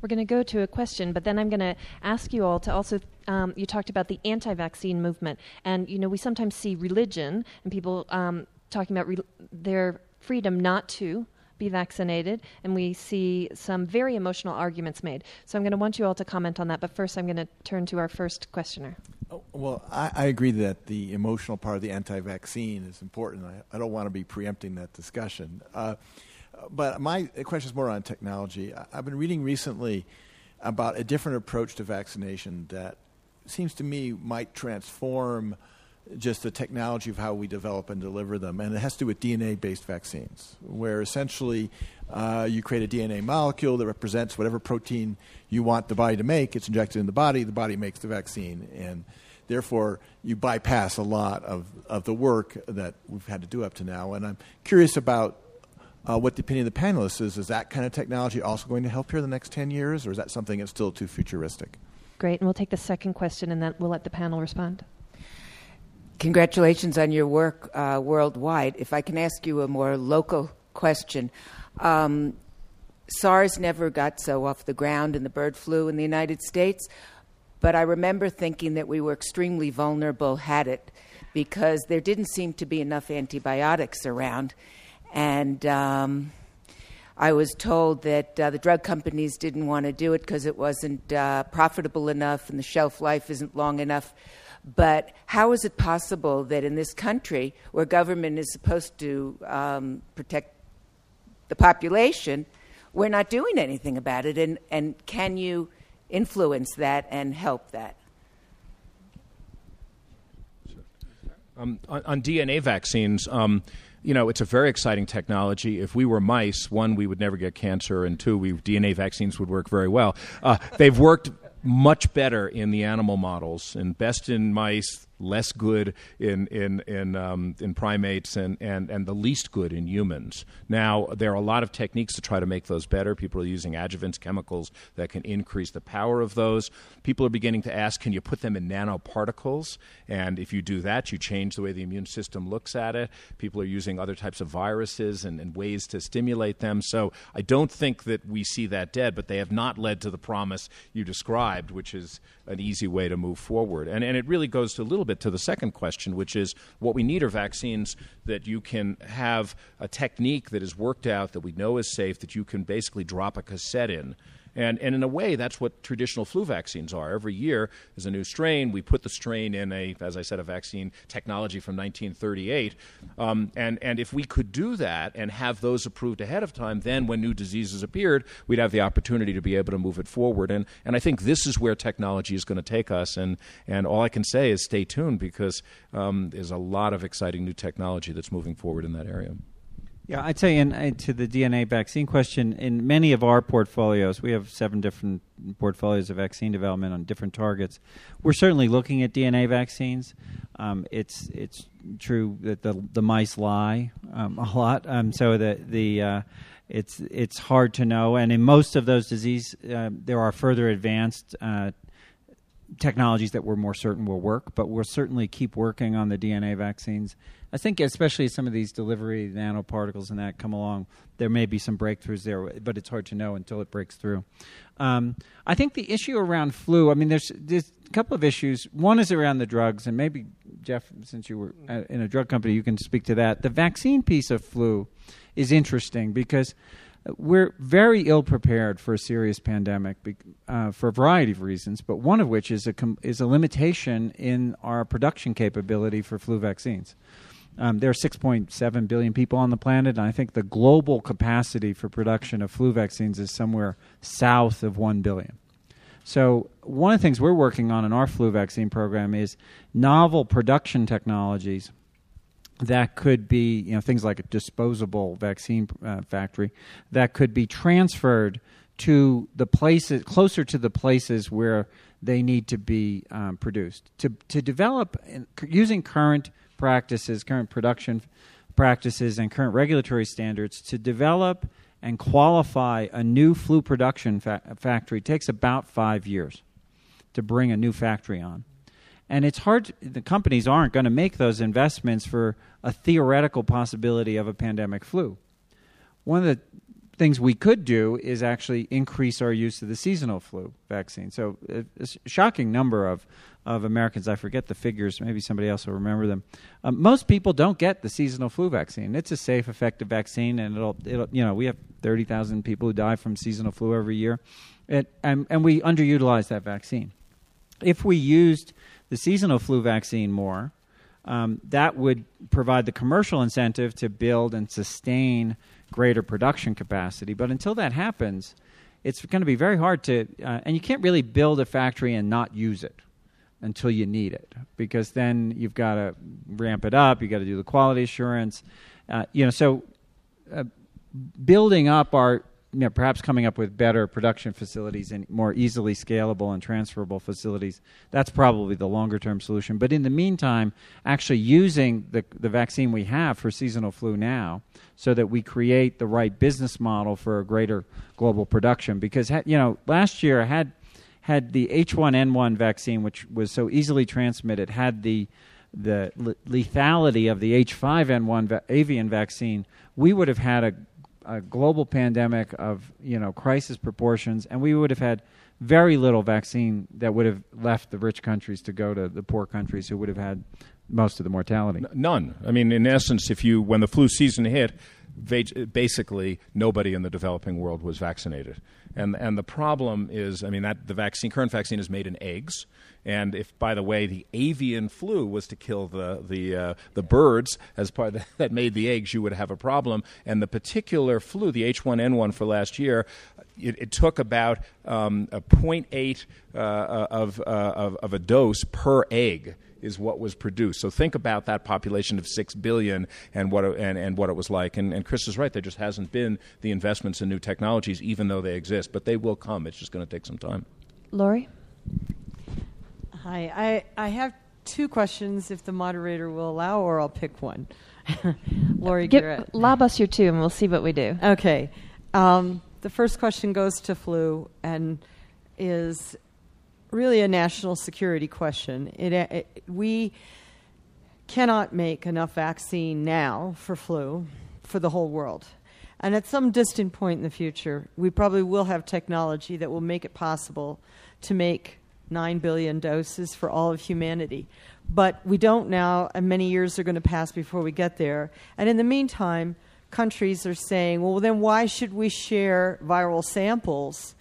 We're going to go to a question, but then I'm going to ask you all to also. Um, you talked about the anti-vaccine movement, and you know we sometimes see religion and people um, talking about re- their freedom not to be vaccinated, and we see some very emotional arguments made. So I'm going to want you all to comment on that, but first I'm going to turn to our first questioner. Oh, well, I, I, agree that the emotional part of the anti vaccine is important. I, I, don't want to be preempting that discussion. Uh, but my question is more on technology. I've been reading recently about a different approach to vaccination that seems to me might transform just the technology of how we develop and deliver them. And it has to do with DNA based vaccines, where essentially uh, you create a DNA molecule that represents whatever protein you want the body to make. It's injected in the body, the body makes the vaccine. And therefore, you bypass a lot of, of the work that we've had to do up to now. And I'm curious about uh, what the opinion of the panelists is. Is that kind of technology also going to help here in the next 10 years, or is that something that's still too futuristic? Great, and we'll take the second question and then we'll let the panel respond. Congratulations on your work uh, worldwide. If I can ask you a more local question. Um, SARS never got so off the ground in the bird flu in the United States, but I remember thinking that we were extremely vulnerable had it because there didn't seem to be enough antibiotics around. And um, I was told that uh, the drug companies didn't want to do it because it wasn't uh, profitable enough and the shelf life isn't long enough. But how is it possible that in this country, where government is supposed to um, protect the population, we're not doing anything about it? And, and can you influence that and help that? Um, on, on, DNA vaccines, um, you know, it's a very exciting technology. If we were mice, one, we would never get cancer, and two, we, DNA vaccines would work very well. Uh, they've worked much better in the animal models. And best in mice less good in in in, um, in primates and, and and the least good in humans. Now there are a lot of techniques to try to make those better. People are using adjuvants, chemicals that can increase the power of those. People are beginning to ask, can you put them in nanoparticles? And if you do that, you change the way the immune system looks at it. People are using other types of viruses and, and ways to stimulate them. So I don't think that we see that dead, but they have not led to the promise you described, which is an easy way to move forward. And and it really goes to a little bit to the second question, which is what we need are vaccines that you can have a technique that is worked out that we know is safe that you can basically drop a cassette in and, and in a way, that's what traditional flu vaccines are. Every year there's a new strain. We put the strain in a, as I said, a vaccine technology from 1938. Um, and, and if we could do that and have those approved ahead of time, then when new diseases appeared, we'd have the opportunity to be able to move it forward. And, and I think this is where technology is going to take us. And, and all I can say is stay tuned because um, there's a lot of exciting new technology that's moving forward in that area. Yeah, I'd say in, to the DNA vaccine question, in many of our portfolios, we have seven different portfolios of vaccine development on different targets. We're certainly looking at DNA vaccines. Um, it's it's true that the the mice lie um, a lot, um, so that the uh, it's it's hard to know. And in most of those diseases, uh, there are further advanced uh, technologies that we're more certain will work, but we'll certainly keep working on the DNA vaccines. I think, especially some of these delivery nanoparticles and that come along, there may be some breakthroughs there, but it's hard to know until it breaks through. Um, I think the issue around flu, I mean, there's, there's a couple of issues. One is around the drugs, and maybe, Jeff, since you were in a drug company, you can speak to that. The vaccine piece of flu is interesting because we're very ill prepared for a serious pandemic uh, for a variety of reasons, but one of which is a com- is a limitation in our production capability for flu vaccines. Um, there are 6.7 billion people on the planet, and I think the global capacity for production of flu vaccines is somewhere south of 1 billion. So, one of the things we're working on in our flu vaccine program is novel production technologies that could be you know things like a disposable vaccine uh, factory that could be transferred to the places closer to the places where they need to be um, produced to to develop using current practices current production practices and current regulatory standards to develop and qualify a new flu production fa- factory takes about 5 years to bring a new factory on. And it's hard the companies aren't going to make those investments for a theoretical possibility of a pandemic flu. One of the things we could do is actually increase our use of the seasonal flu vaccine so a, a shocking number of of Americans. I forget the figures. Maybe somebody else will remember them. Um, most people don't get the seasonal flu vaccine. It's a safe, effective vaccine, and it'll, it'll you know, we have thirty thousand people who die from seasonal flu every year, it, and and we underutilize that vaccine. If we used the seasonal flu vaccine more, um, that would provide the commercial incentive to build and sustain greater production capacity. But until that happens, it's going to be very hard to, uh, and you can't really build a factory and not use it. until you need it because then you've got to ramp it up. you've got to do the quality assurance. Uh, you know, so uh, building up our you know, perhaps coming up with better production facilities and more easily scalable and transferable facilities. That's probably the longer term solution. But in the meantime, actually using the, the vaccine we have for seasonal flu now so that we create the right business model for a greater global production. Because, you know, last year had, had the H1N1 vaccine, which was so easily transmitted, had the the lethality of the H5N1 va- avian vaccine, we would have had a a global pandemic of you know crisis proportions, and we would have had very little vaccine that would have left the rich countries to go to the poor countries who would have had most of the mortality. None. I mean, in essence, if you when the flu season hit, basically nobody in the developing world was vaccinated. And and the problem is, I mean, that the vaccine current vaccine is made in eggs. And if, by the way, the avian flu was to kill the the uh, the birds as part the, *laughs* that made the eggs, you would have a problem. And the particular flu, the H1N1 for last year, it, it took about um, a 0.8 uh, of, uh, of of a dose per egg is what was produced. So think about that population of six billion and what it, and, and what it was like. And, and Chris is right. There just hasn't been the investments in new technologies, even though they exist. But they will come. It's just going to take some time. Laurie. Hi. I I have two questions, if the moderator will allow, or I'll pick one. *laughs* Laurie Get, Garrett. Lob us your two, and we'll see what we do. Okay. Um, the first question goes to flu and is really a national security question. It, uh, it, we cannot make enough vaccine now for flu for the whole world. And at some distant point in the future, we probably will have technology that will make it possible to make 9 billion doses for all of humanity. But we don't now, and many years are going to pass before we get there. And in the meantime, countries are saying, well, then why should we share viral samples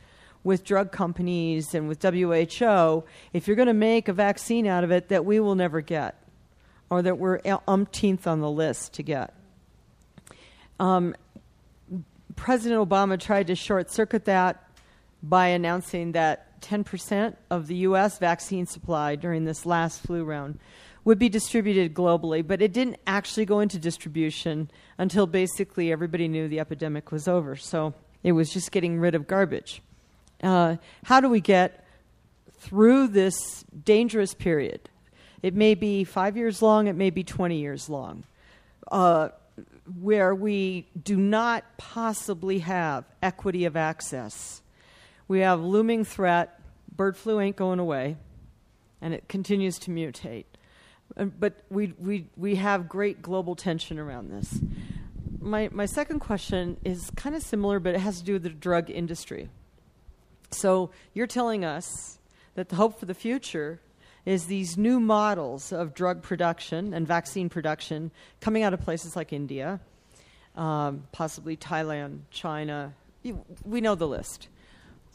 with drug companies and with WHO if you're going to make a vaccine out of it that we will never get or that we're umpteenth on the list to get. Um, President Obama tried to short circuit that by announcing that 10% of the U.S. vaccine supply during this last flu round would be distributed globally, but it didn't actually go into distribution until basically everybody knew the epidemic was over. So it was just getting rid of garbage uh, how do we get through this dangerous period? It may be five years long, it may be 20 years long, uh, where we do not possibly have equity of access. We have looming threat. Bird flu ain't going away, and it continues to mutate. But we, we, we have great global tension around this. My, my second question is kind of similar, but it has to do with the drug industry. So you're telling us that the hope for the future is these new models of drug production and vaccine production coming out of places like India, um, possibly Thailand, China. We know the list.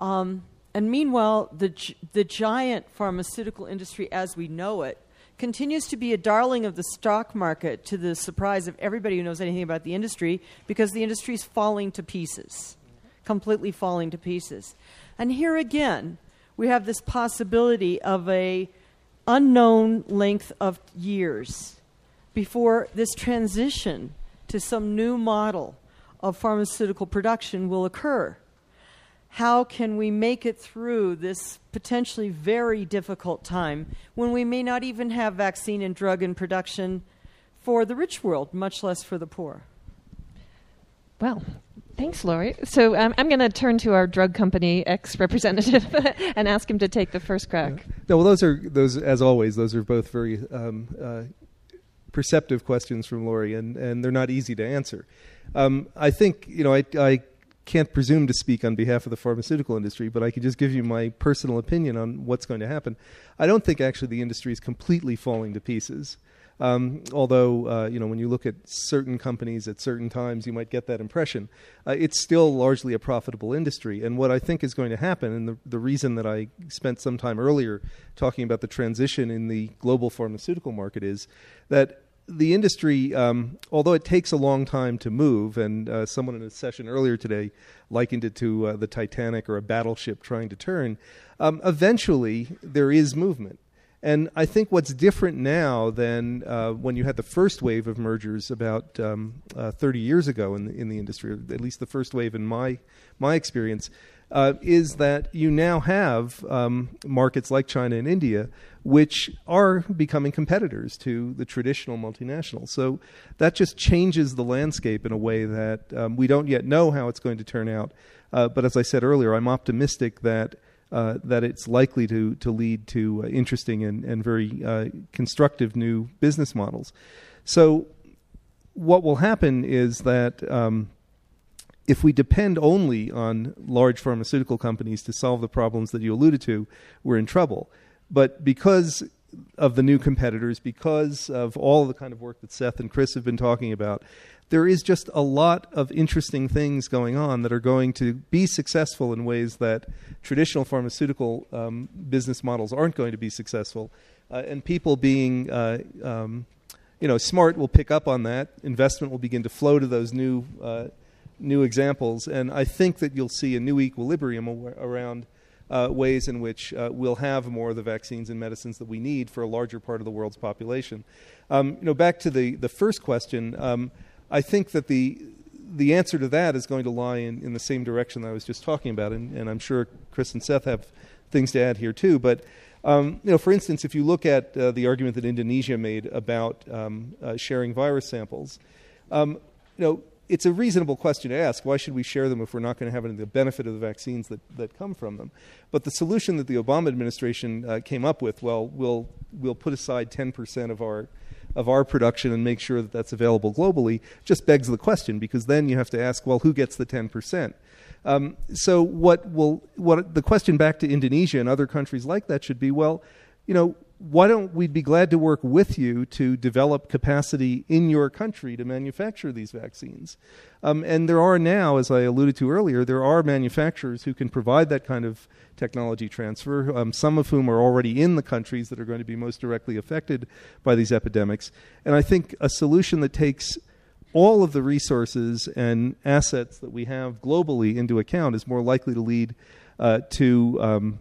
Um, and meanwhile, the, the giant pharmaceutical industry as we know it continues to be a darling of the stock market to the surprise of everybody who knows anything about the industry because the industry is falling to pieces, completely falling to pieces. And here again, we have this possibility of a unknown length of years before this transition to some new model of pharmaceutical production will occur. How can we make it through this potentially very difficult time when we may not even have vaccine and drug in production for the rich world, much less for the poor? Well, Thanks, Laurie. So um, I'm going to turn to our drug company ex representative *laughs* and ask him to take the first crack. No, well, those are those as always. Those are both very um, uh, perceptive questions from Laurie, and, and they're not easy to answer. Um, I think you know I, I can't presume to speak on behalf of the pharmaceutical industry, but I can just give you my personal opinion on what's going to happen. I don't think actually the industry is completely falling to pieces. Um, although, uh, you know, when you look at certain companies at certain times, you might get that impression. Uh, it's still largely a profitable industry. And what I think is going to happen, and the, the reason that I spent some time earlier talking about the transition in the global pharmaceutical market, is that the industry, um, although it takes a long time to move, and uh, someone in a session earlier today likened it to uh, the Titanic or a battleship trying to turn, um, eventually there is movement. And I think what's different now than uh, when you had the first wave of mergers about um, uh, 30 years ago in the, in the industry, at least the first wave in my my experience, uh, is that you now have um, markets like China and India, which are becoming competitors to the traditional multinationals. So that just changes the landscape in a way that um, we don't yet know how it's going to turn out. Uh, but as I said earlier, I'm optimistic that. Uh, that it's likely to to lead to uh, interesting and and very uh, constructive new business models. So, what will happen is that um, if we depend only on large pharmaceutical companies to solve the problems that you alluded to, we're in trouble. But because of the new competitors, because of all the kind of work that Seth and Chris have been talking about, there is just a lot of interesting things going on that are going to be successful in ways that traditional pharmaceutical um, business models aren't going to be successful. Uh, and people being uh, um, you know, smart will pick up on that. Investment will begin to flow to those new uh, new examples, and I think that you'll see a new equilibrium around uh, ways in which uh, we'll have more of the vaccines and medicines that we need for a larger part of the world's population. Um, you know, back to the the first question, um, I think that the the answer to that is going to lie in, in the same direction that I was just talking about, and, and I'm sure Chris and Seth have things to add here too. But um, you know, for instance, if you look at uh, the argument that Indonesia made about um, uh, sharing virus samples, um, you know, it's a reasonable question to ask. Why should we share them if we're not going to have any of the benefit of the vaccines that, that come from them? But the solution that the Obama administration uh, came up with, well, we'll, we'll put aside 10% of our, of our production and make sure that that's available globally, just begs the question because then you have to ask, well, who gets the 10%? Um, so what will what the question back to Indonesia and other countries like that should be, well, you know, why don't we be glad to work with you to develop capacity in your country to manufacture these vaccines? Um, and there are now, as I alluded to earlier, there are manufacturers who can provide that kind of technology transfer, um, some of whom are already in the countries that are going to be most directly affected by these epidemics. And I think a solution that takes all of the resources and assets that we have globally into account is more likely to lead uh, to um,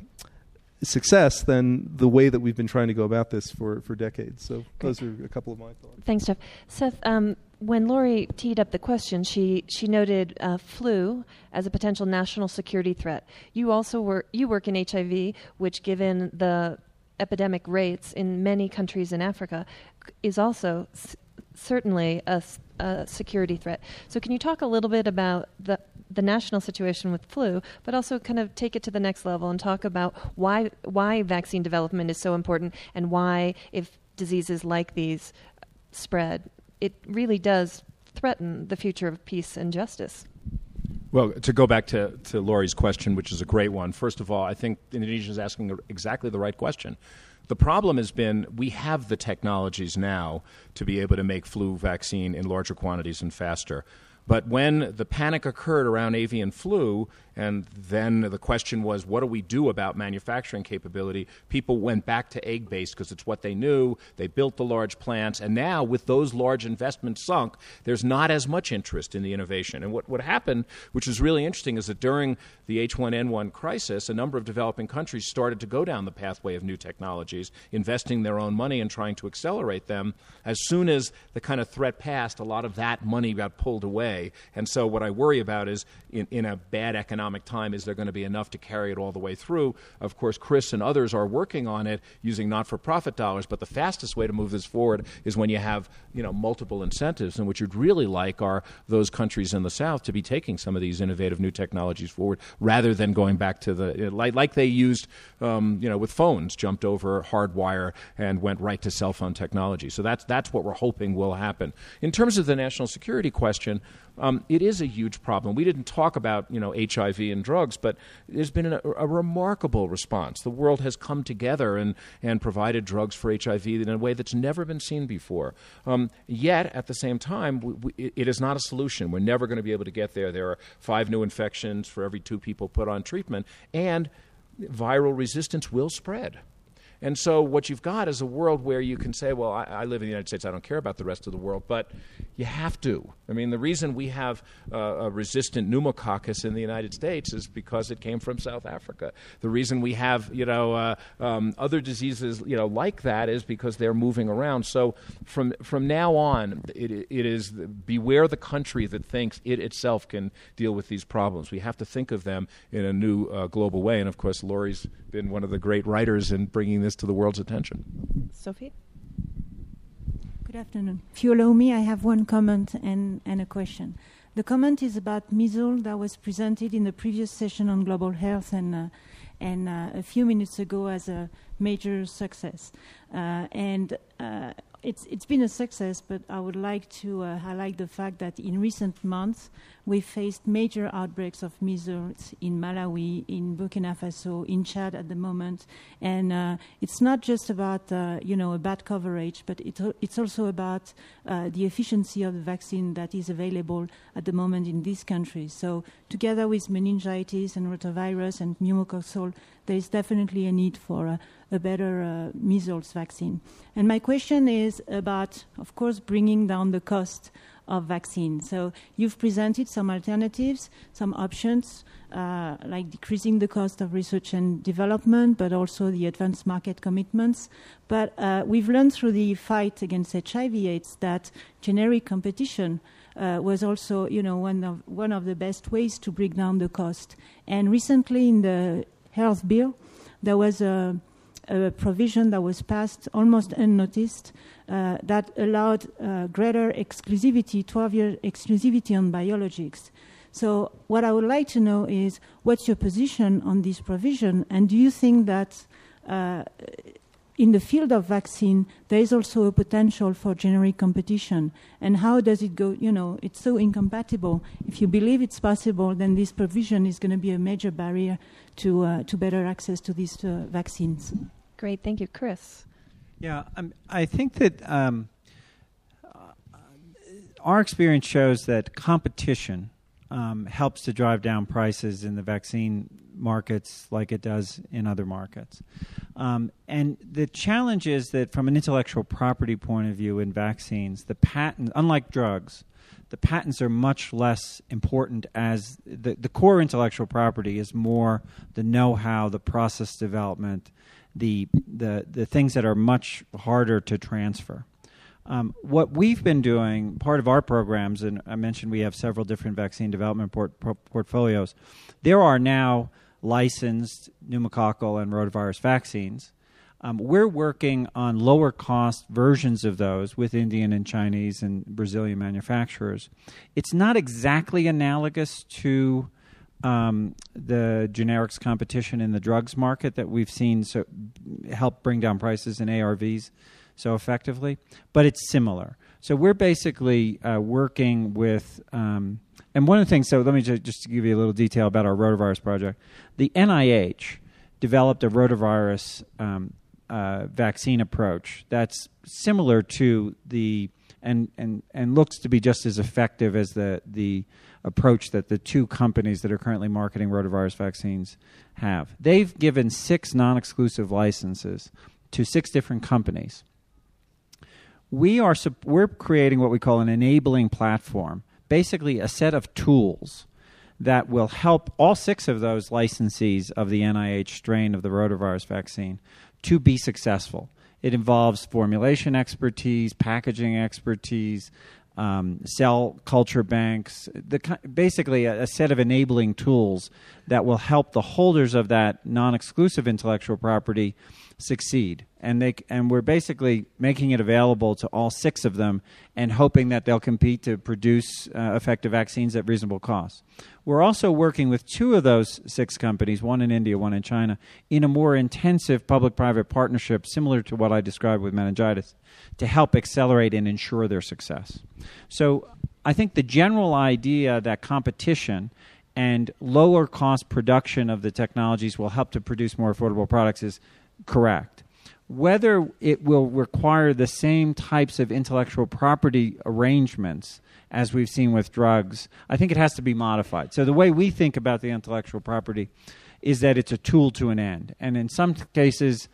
success than the way that we've been trying to go about this for, for decades. So those are a couple of my thoughts. Thanks, Jeff. Seth, um, when Laurie teed up the question, she she noted uh, flu as a potential national security threat. You also work you work in HIV, which, given the epidemic rates in many countries in Africa, is also s- certainly a, a security threat. So, can you talk a little bit about the the national situation with flu, but also kind of take it to the next level and talk about why why vaccine development is so important and why if diseases like these spread, it really does threaten the future of peace and justice. Well, to go back to, to Laurie's question, which is a great one, first of all, I think Indonesia is asking exactly the right question. The problem has been we have the technologies now to be able to make flu vaccine in larger quantities and faster. But when the panic occurred around avian flu, and then the question was, what do we do about manufacturing capability? People went back to egg based because it's what they knew. They built the large plants. And now, with those large investments sunk, there's not as much interest in the innovation. And what, what happened, which is really interesting, is that during the H1N1 crisis, a number of developing countries started to go down the pathway of new technologies, investing their own money and trying to accelerate them. As soon as the kind of threat passed, a lot of that money got pulled away. And so, what I worry about is in, in a bad economic time, is there going to be enough to carry it all the way through? Of course, Chris and others are working on it using not for profit dollars, but the fastest way to move this forward is when you have you know, multiple incentives. And what you'd really like are those countries in the South to be taking some of these innovative new technologies forward rather than going back to the, like, like they used um, you know, with phones, jumped over hardwire and went right to cell phone technology. So that's, that's what we're hoping will happen. In terms of the national security question, um, it is a huge problem. We didn't talk about you know HIV and drugs, but there's been a, a, remarkable response. The world has come together and and provided drugs for HIV in a way that's never been seen before. Um, yet at the same time, we, we, it is not a solution. We're never going to be able to get there. There are five new infections for every two people put on treatment, and viral resistance will spread. And so what you've got is a world where you can say, well, I, I live in the United States, I don't care about the rest of the world, but you have to. I mean, the reason we have uh, a resistant pneumococcus in the United States is because it came from South Africa. The reason we have, you know, uh, um, other diseases, you know, like that is because they're moving around. So from from now on, it, it is beware the country that thinks it itself can deal with these problems. We have to think of them in a new uh, global way. And of course, Laurie's been one of the great writers in bringing this to the world's attention. Sophie? Good afternoon. If you allow me, I have one comment and, and a question. The comment is about measles that was presented in the previous session on global health and, uh, and uh, a few minutes ago as a major success. Uh, and uh, it's, it's been a success, but I would like to uh, highlight the fact that in recent months, we faced major outbreaks of measles in Malawi, in Burkina Faso, in Chad at the moment. And uh, it's not just about, uh, you know, a bad coverage, but it, it's also about uh, the efficiency of the vaccine that is available at the moment in these countries. So together with meningitis and rotavirus and pneumococcal, there is definitely a need for a, a better uh, measles vaccine. And my question is about, of course, bringing down the cost of vaccine. So you've presented some alternatives, some options, uh, like decreasing the cost of research and development, but also the advanced market commitments. But uh, we've learned through the fight against HIV/AIDS that generic competition uh, was also, you know, one of one of the best ways to bring down the cost. And recently, in the health bill, there was a a provision that was passed almost unnoticed uh, that allowed uh, greater exclusivity, 12 year exclusivity on biologics. So, what I would like to know is what's your position on this provision, and do you think that uh, in the field of vaccine there is also a potential for generic competition? And how does it go? You know, it's so incompatible. If you believe it's possible, then this provision is going to be a major barrier to, uh, to better access to these uh, vaccines. Great, thank you. Chris? Yeah, um, I think that um, our experience shows that competition um, helps to drive down prices in the vaccine markets like it does in other markets. Um, and the challenge is that from an intellectual property point of view in vaccines, the patent, unlike drugs, the patents are much less important as the, the core intellectual property is more the know-how, the process development, the the the things that are much harder to transfer. Um, what we've been doing, part of our programs, and I mentioned we have several different vaccine development port- portfolios. There are now licensed pneumococcal and rotavirus vaccines um, we're working on lower cost versions of those with Indian and Chinese and Brazilian manufacturers. It's not exactly analogous to um, the generics competition in the drugs market that we've seen so help bring down prices in ARVs so effectively, but it's similar. So we're basically uh, working with, um, and one of the things. So let me just, give you a little detail about our rotavirus project. The NIH developed a rotavirus um, uh, vaccine approach that's similar to the and, and and looks to be just as effective as the the approach that the two companies that are currently marketing rotavirus vaccines have. They've given six non-exclusive licenses to six different companies. We are we're creating what we call an enabling platform, basically a set of tools that will help all six of those licensees of the NIH strain of the rotavirus vaccine to be successful. It involves formulation expertise, packaging expertise, um, cell culture banks, the, basically a, a, set of enabling tools that will help the holders of that non-exclusive intellectual property succeed. And they and we're basically making it available to all six of them, and hoping that they'll compete to produce uh, effective vaccines at reasonable costs. We're also working with two of those six companies, one in India, one in China, in a more intensive public-private partnership, similar to what I described with meningitis, to help accelerate and ensure their success. So I think the general idea that competition and lower cost production of the technologies will help to produce more affordable products is correct. Whether it will require the same types of intellectual property arrangements as we've seen with drugs, I think it has to be modified. So the way we think about the intellectual property is that it's a tool to an end. And in some cases,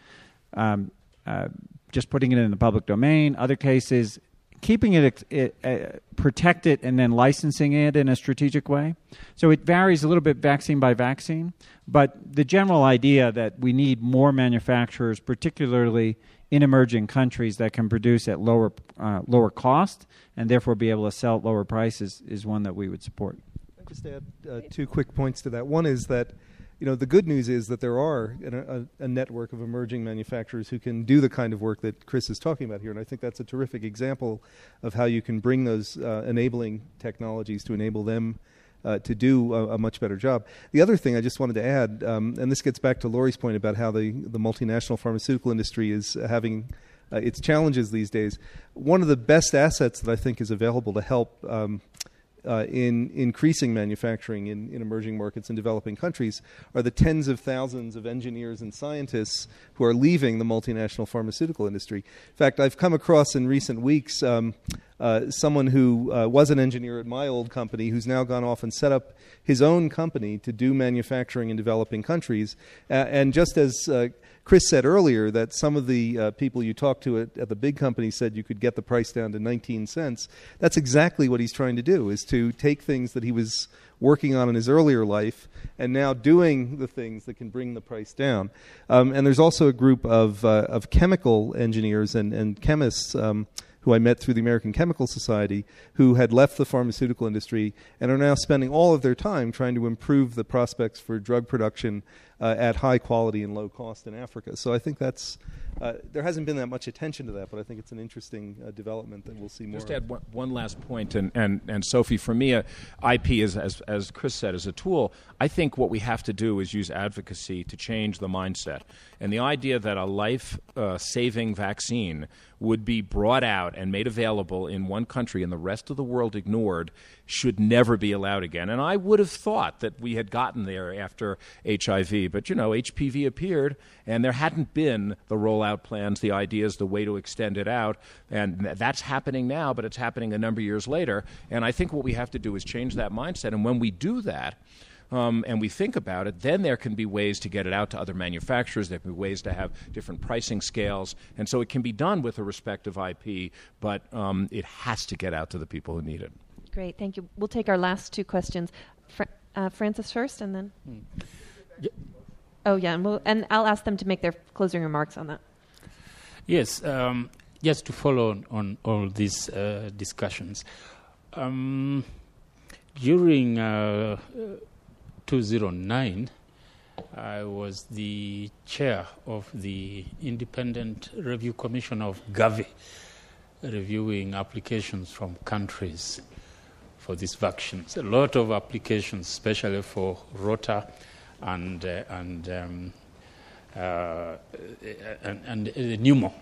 um, uh, just putting it in the public domain. Other cases, keeping it, it uh, protect it and then licensing it in a strategic way. So it varies a little bit vaccine by vaccine, but the general idea that we need more manufacturers, particularly in emerging countries that can produce at lower uh, lower cost and therefore be able to sell at lower prices, is one that we would support. I'll just add uh, two quick points to that. One is that you know, the good news is that there are a, a, network of emerging manufacturers who can do the kind of work that Chris is talking about here, and I think that's a terrific example of how you can bring those uh, enabling technologies to enable them uh, to do a, a, much better job. The other thing I just wanted to add, um, and this gets back to Laurie's point about how the the multinational pharmaceutical industry is having uh, its challenges these days. One of the best assets that I think is available to help. Um, uh, in increasing manufacturing in, in emerging markets and developing countries are the tens of thousands of engineers and scientists who are leaving the multinational pharmaceutical industry. In fact, I've come across in recent weeks um, uh, someone who uh, was an engineer at my old company who's now gone off and set up his own company to do manufacturing in developing countries. Uh, and just as uh, Chris said earlier that some of the uh, people you talked to at, at, the big company said you could get the price down to 19 cents. That's exactly what he's trying to do: is to take things that he was working on in his earlier life and now doing the things that can bring the price down. Um, and there's also a group of of chemical engineers and and chemists. Um, who I met through the American Chemical Society, who had left the pharmaceutical industry and are now spending all of their time trying to improve the prospects for drug production uh, at high quality and low cost in Africa. So I think that's uh, there hasn't been that much attention to that, but I think it's an interesting uh, development that we'll see more. Just add one, one, last point, and, and, and Sophie, for me, uh, IP is as as Chris said, is a tool. I think what we have to do is use advocacy to change the mindset, and the idea that a life-saving uh, vaccine would be brought out and made available in one country and the rest of the world ignored should never be allowed again. And I would have thought that we had gotten there after HIV, but you know, HPV appeared and there hadn't been the rollout plans, the ideas, the way to extend it out. And that's happening now, but it's happening a number of years later. And I think what we have to do is change that mindset. And when we do that, um, and we think about it, then there can be ways to get it out to other manufacturers. There can be ways to have different pricing scales. And so it can be done with a respective IP, but um, it has to get out to the people who need it. Great, thank you. We'll take our last two questions. Fra- uh, Francis first, and then. Hmm. Oh yeah, and, we'll, and I'll ask them to make their closing remarks on that. Yes, um, just to follow on, on all these uh, discussions. Um, during uh, 2009, I was the chair of the Independent Review Commission of Gavi, reviewing applications from countries for these vaccines. A lot of applications, especially for Rota and uh, and, um, uh, and, and uh, pneumo.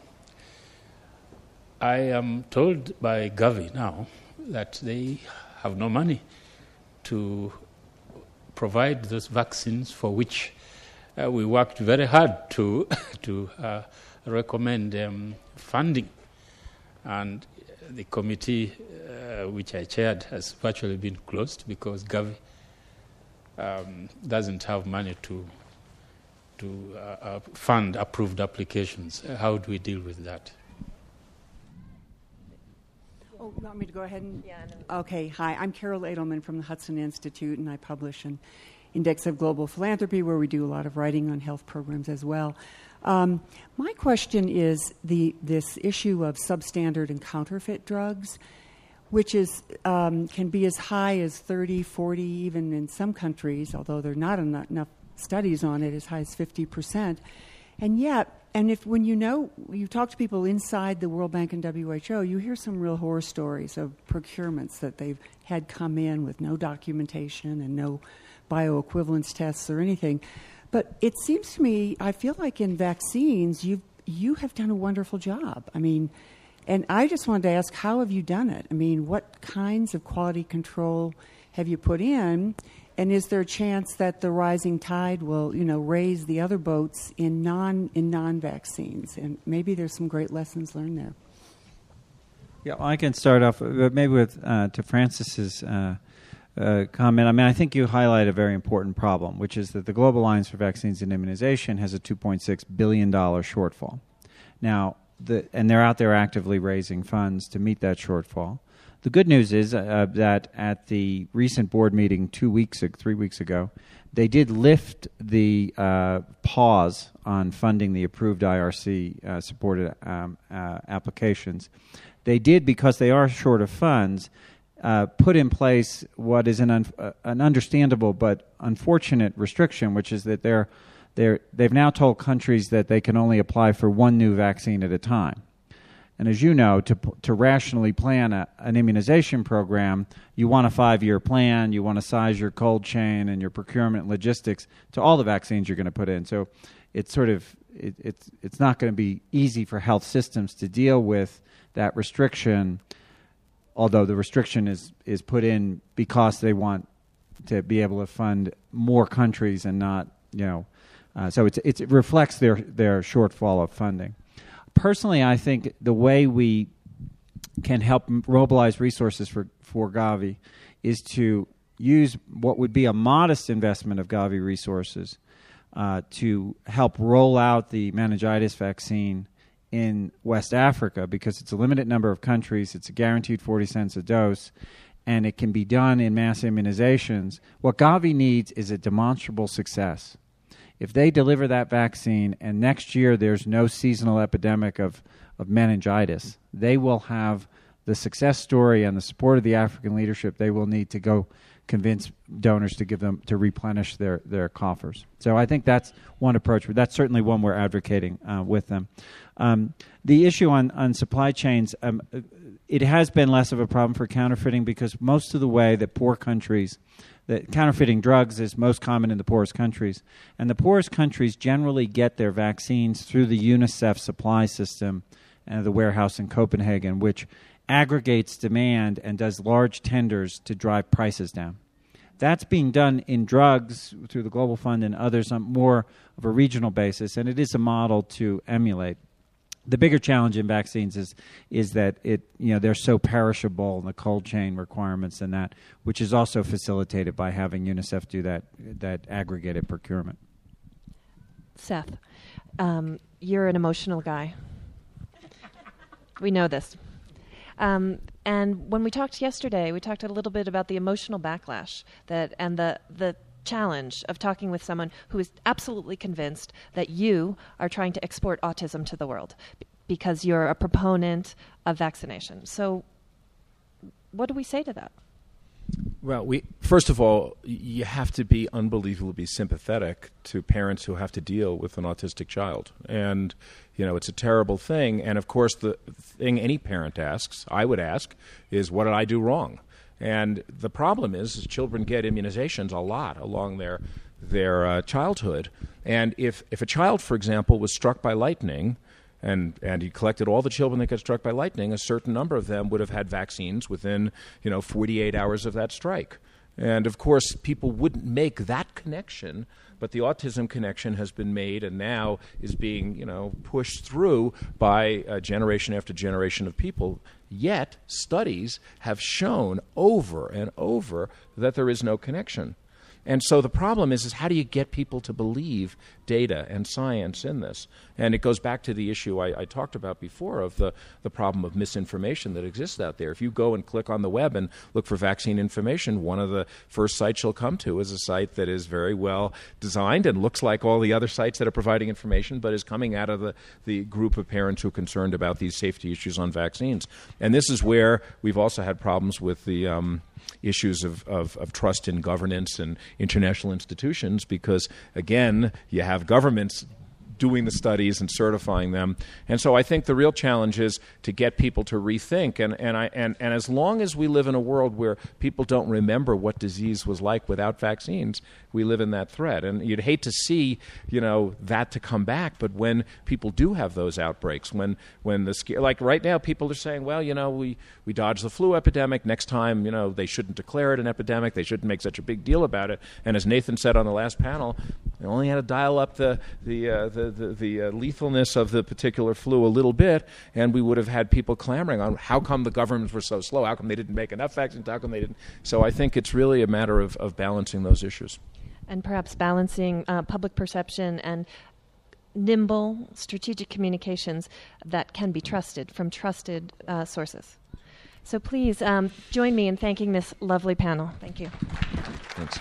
I am told by Gavi now that they have no money to provide those vaccines for which uh, we worked very hard to *laughs* to uh, recommend um, funding, and the committee uh, which I chaired has virtually been closed because Gavi um, doesn't have money to to uh, uh, fund approved applications. How do we deal with that? Oh, you want me to go ahead and? Yeah. Okay. Hi, I'm Carol Adelman from the Hudson Institute, and I publish an Index of Global Philanthropy, where we do a lot of writing on health programs as well. Um, my question is the this issue of substandard and counterfeit drugs which is um, can be as high as 30, 40, even in some countries, although there are not enough, enough studies on it, as high as 50%. And yet, and if when you know, you talk to people inside the World Bank and WHO, you hear some real horror stories of procurements that they've had come in with no documentation and no bioequivalence tests or anything. But it seems to me, I feel like in vaccines, you you have done a wonderful job. I mean, and I just wanted to ask, how have you done it? I mean, what kinds of quality control have you put in? And is there a chance that the rising tide will, you know, raise the other boats in non in non vaccines? And maybe there's some great lessons learned there. Yeah, well, I can start off, but maybe with uh, to Francis's uh, uh, comment. I mean, I think you highlight a very important problem, which is that the Global Alliance for Vaccines and Immunization has a $2.6 billion shortfall. Now, the, and they're out there actively raising funds to meet that shortfall. The good news is uh, that at the recent board meeting two weeks, three weeks ago, they did lift the uh, pause on funding the approved IRC uh, supported um, uh, applications. They did because they are short of funds. Uh, put in place what is an, un- uh, an understandable but unfortunate restriction, which is that they're, they're, they've now told countries that they can only apply for one new vaccine at a time. And as you know, to, to rationally plan a, an immunization program, you want a five year plan, you want to size your cold chain and your procurement logistics to all the vaccines you're going to put in. So it's sort of it, it's, it's not going to be easy for health systems to deal with that restriction, although the restriction is, is put in because they want to be able to fund more countries and not, you know, uh, so it's, it's, it reflects their, their shortfall of funding personally, I think the way we can help mobilize resources for, for Gavi is to use what would be a modest investment of Gavi resources uh, to help roll out the meningitis vaccine in West Africa because it's a limited number of countries, it's a guaranteed 40 cents a dose, and it can be done in mass immunizations. What Gavi needs is a demonstrable success if they deliver that vaccine and next year there's no seasonal epidemic of, of meningitis, they will have the success story and the support of the African leadership they will need to go convince donors to give them to replenish their, their coffers. So I think that's one approach. But that's certainly one we're advocating uh, with them. Um, the issue on, on supply chains, um, it has been less of a problem for counterfeiting because most of the way that poor countries that counterfeiting drugs is most common in the poorest countries. And the poorest countries generally get their vaccines through the UNICEF supply system and the warehouse in Copenhagen, which aggregates demand and does large tenders to drive prices down. That's being done in drugs through the Global Fund and others on more of a regional basis, and it is a model to emulate the bigger challenge in vaccines is is that it you know they're so perishable and the cold chain requirements and that which is also facilitated by having UNICEF do that that aggregated procurement. Seth, um, you're an emotional guy. we know this. Um, and when we talked yesterday, we talked a little bit about the emotional backlash that and the the challenge of talking with someone who is absolutely convinced that you are trying to export autism to the world because you're a proponent of vaccination. So, what do we say to that? Well, we first of all, you have to be unbelievably sympathetic to parents who have to deal with an autistic child, and you know it's a terrible thing. And of course, the thing any parent asks, I would ask, is, "What did I do wrong?" And the problem is, is children get immunizations a lot along their their uh, childhood. And if if a child, for example, was struck by lightning, and and he collected all the children that got struck by lightning, a certain number of them would have had vaccines within you know 48 hours of that strike. And of course, people wouldn't make that connection but the autism connection has been made and now is being you know pushed through by uh, generation after generation of people. Yet studies have shown over and over that there is no connection and so the problem is, is how do you get people to believe data and science in this? And it goes back to the issue I, I, talked about before of the, the problem of misinformation that exists out there. If you go and click on the web and look for vaccine information, one of the first sites you'll come to is a site that is very well designed and looks like all the other sites that are providing information, but is coming out of the, the group of parents who are concerned about these safety issues on vaccines. And this is where we've also had problems with the um, issues of, of, of trust in governance and international institutions because, again, you have governments doing the studies and certifying them. And so I think the real challenge is to get people to rethink. And, and, I, and, and as long as we live in a world where people don't remember what disease was like without vaccines, we live in that threat. And you'd hate to see, you know, that to come back. But when people do have those outbreaks, when when the like right now, people are saying, well, you know, we we dodged the flu epidemic. Next time, you know, they shouldn't declare it an epidemic. They shouldn't make such a big deal about it. And as Nathan said on the last panel, they only had to dial up the the uh, the the, the uh, lethalness of the particular flu a little bit, and we would have had people clamoring on how come the governments were so slow, how come they didn't make enough vaccines, how come they didn't. So I think it's really a matter of, of balancing those issues. And perhaps balancing uh, public perception and nimble strategic communications that can be trusted from trusted uh, sources. So please um, join me in thanking this lovely panel. Thank you. Thanks.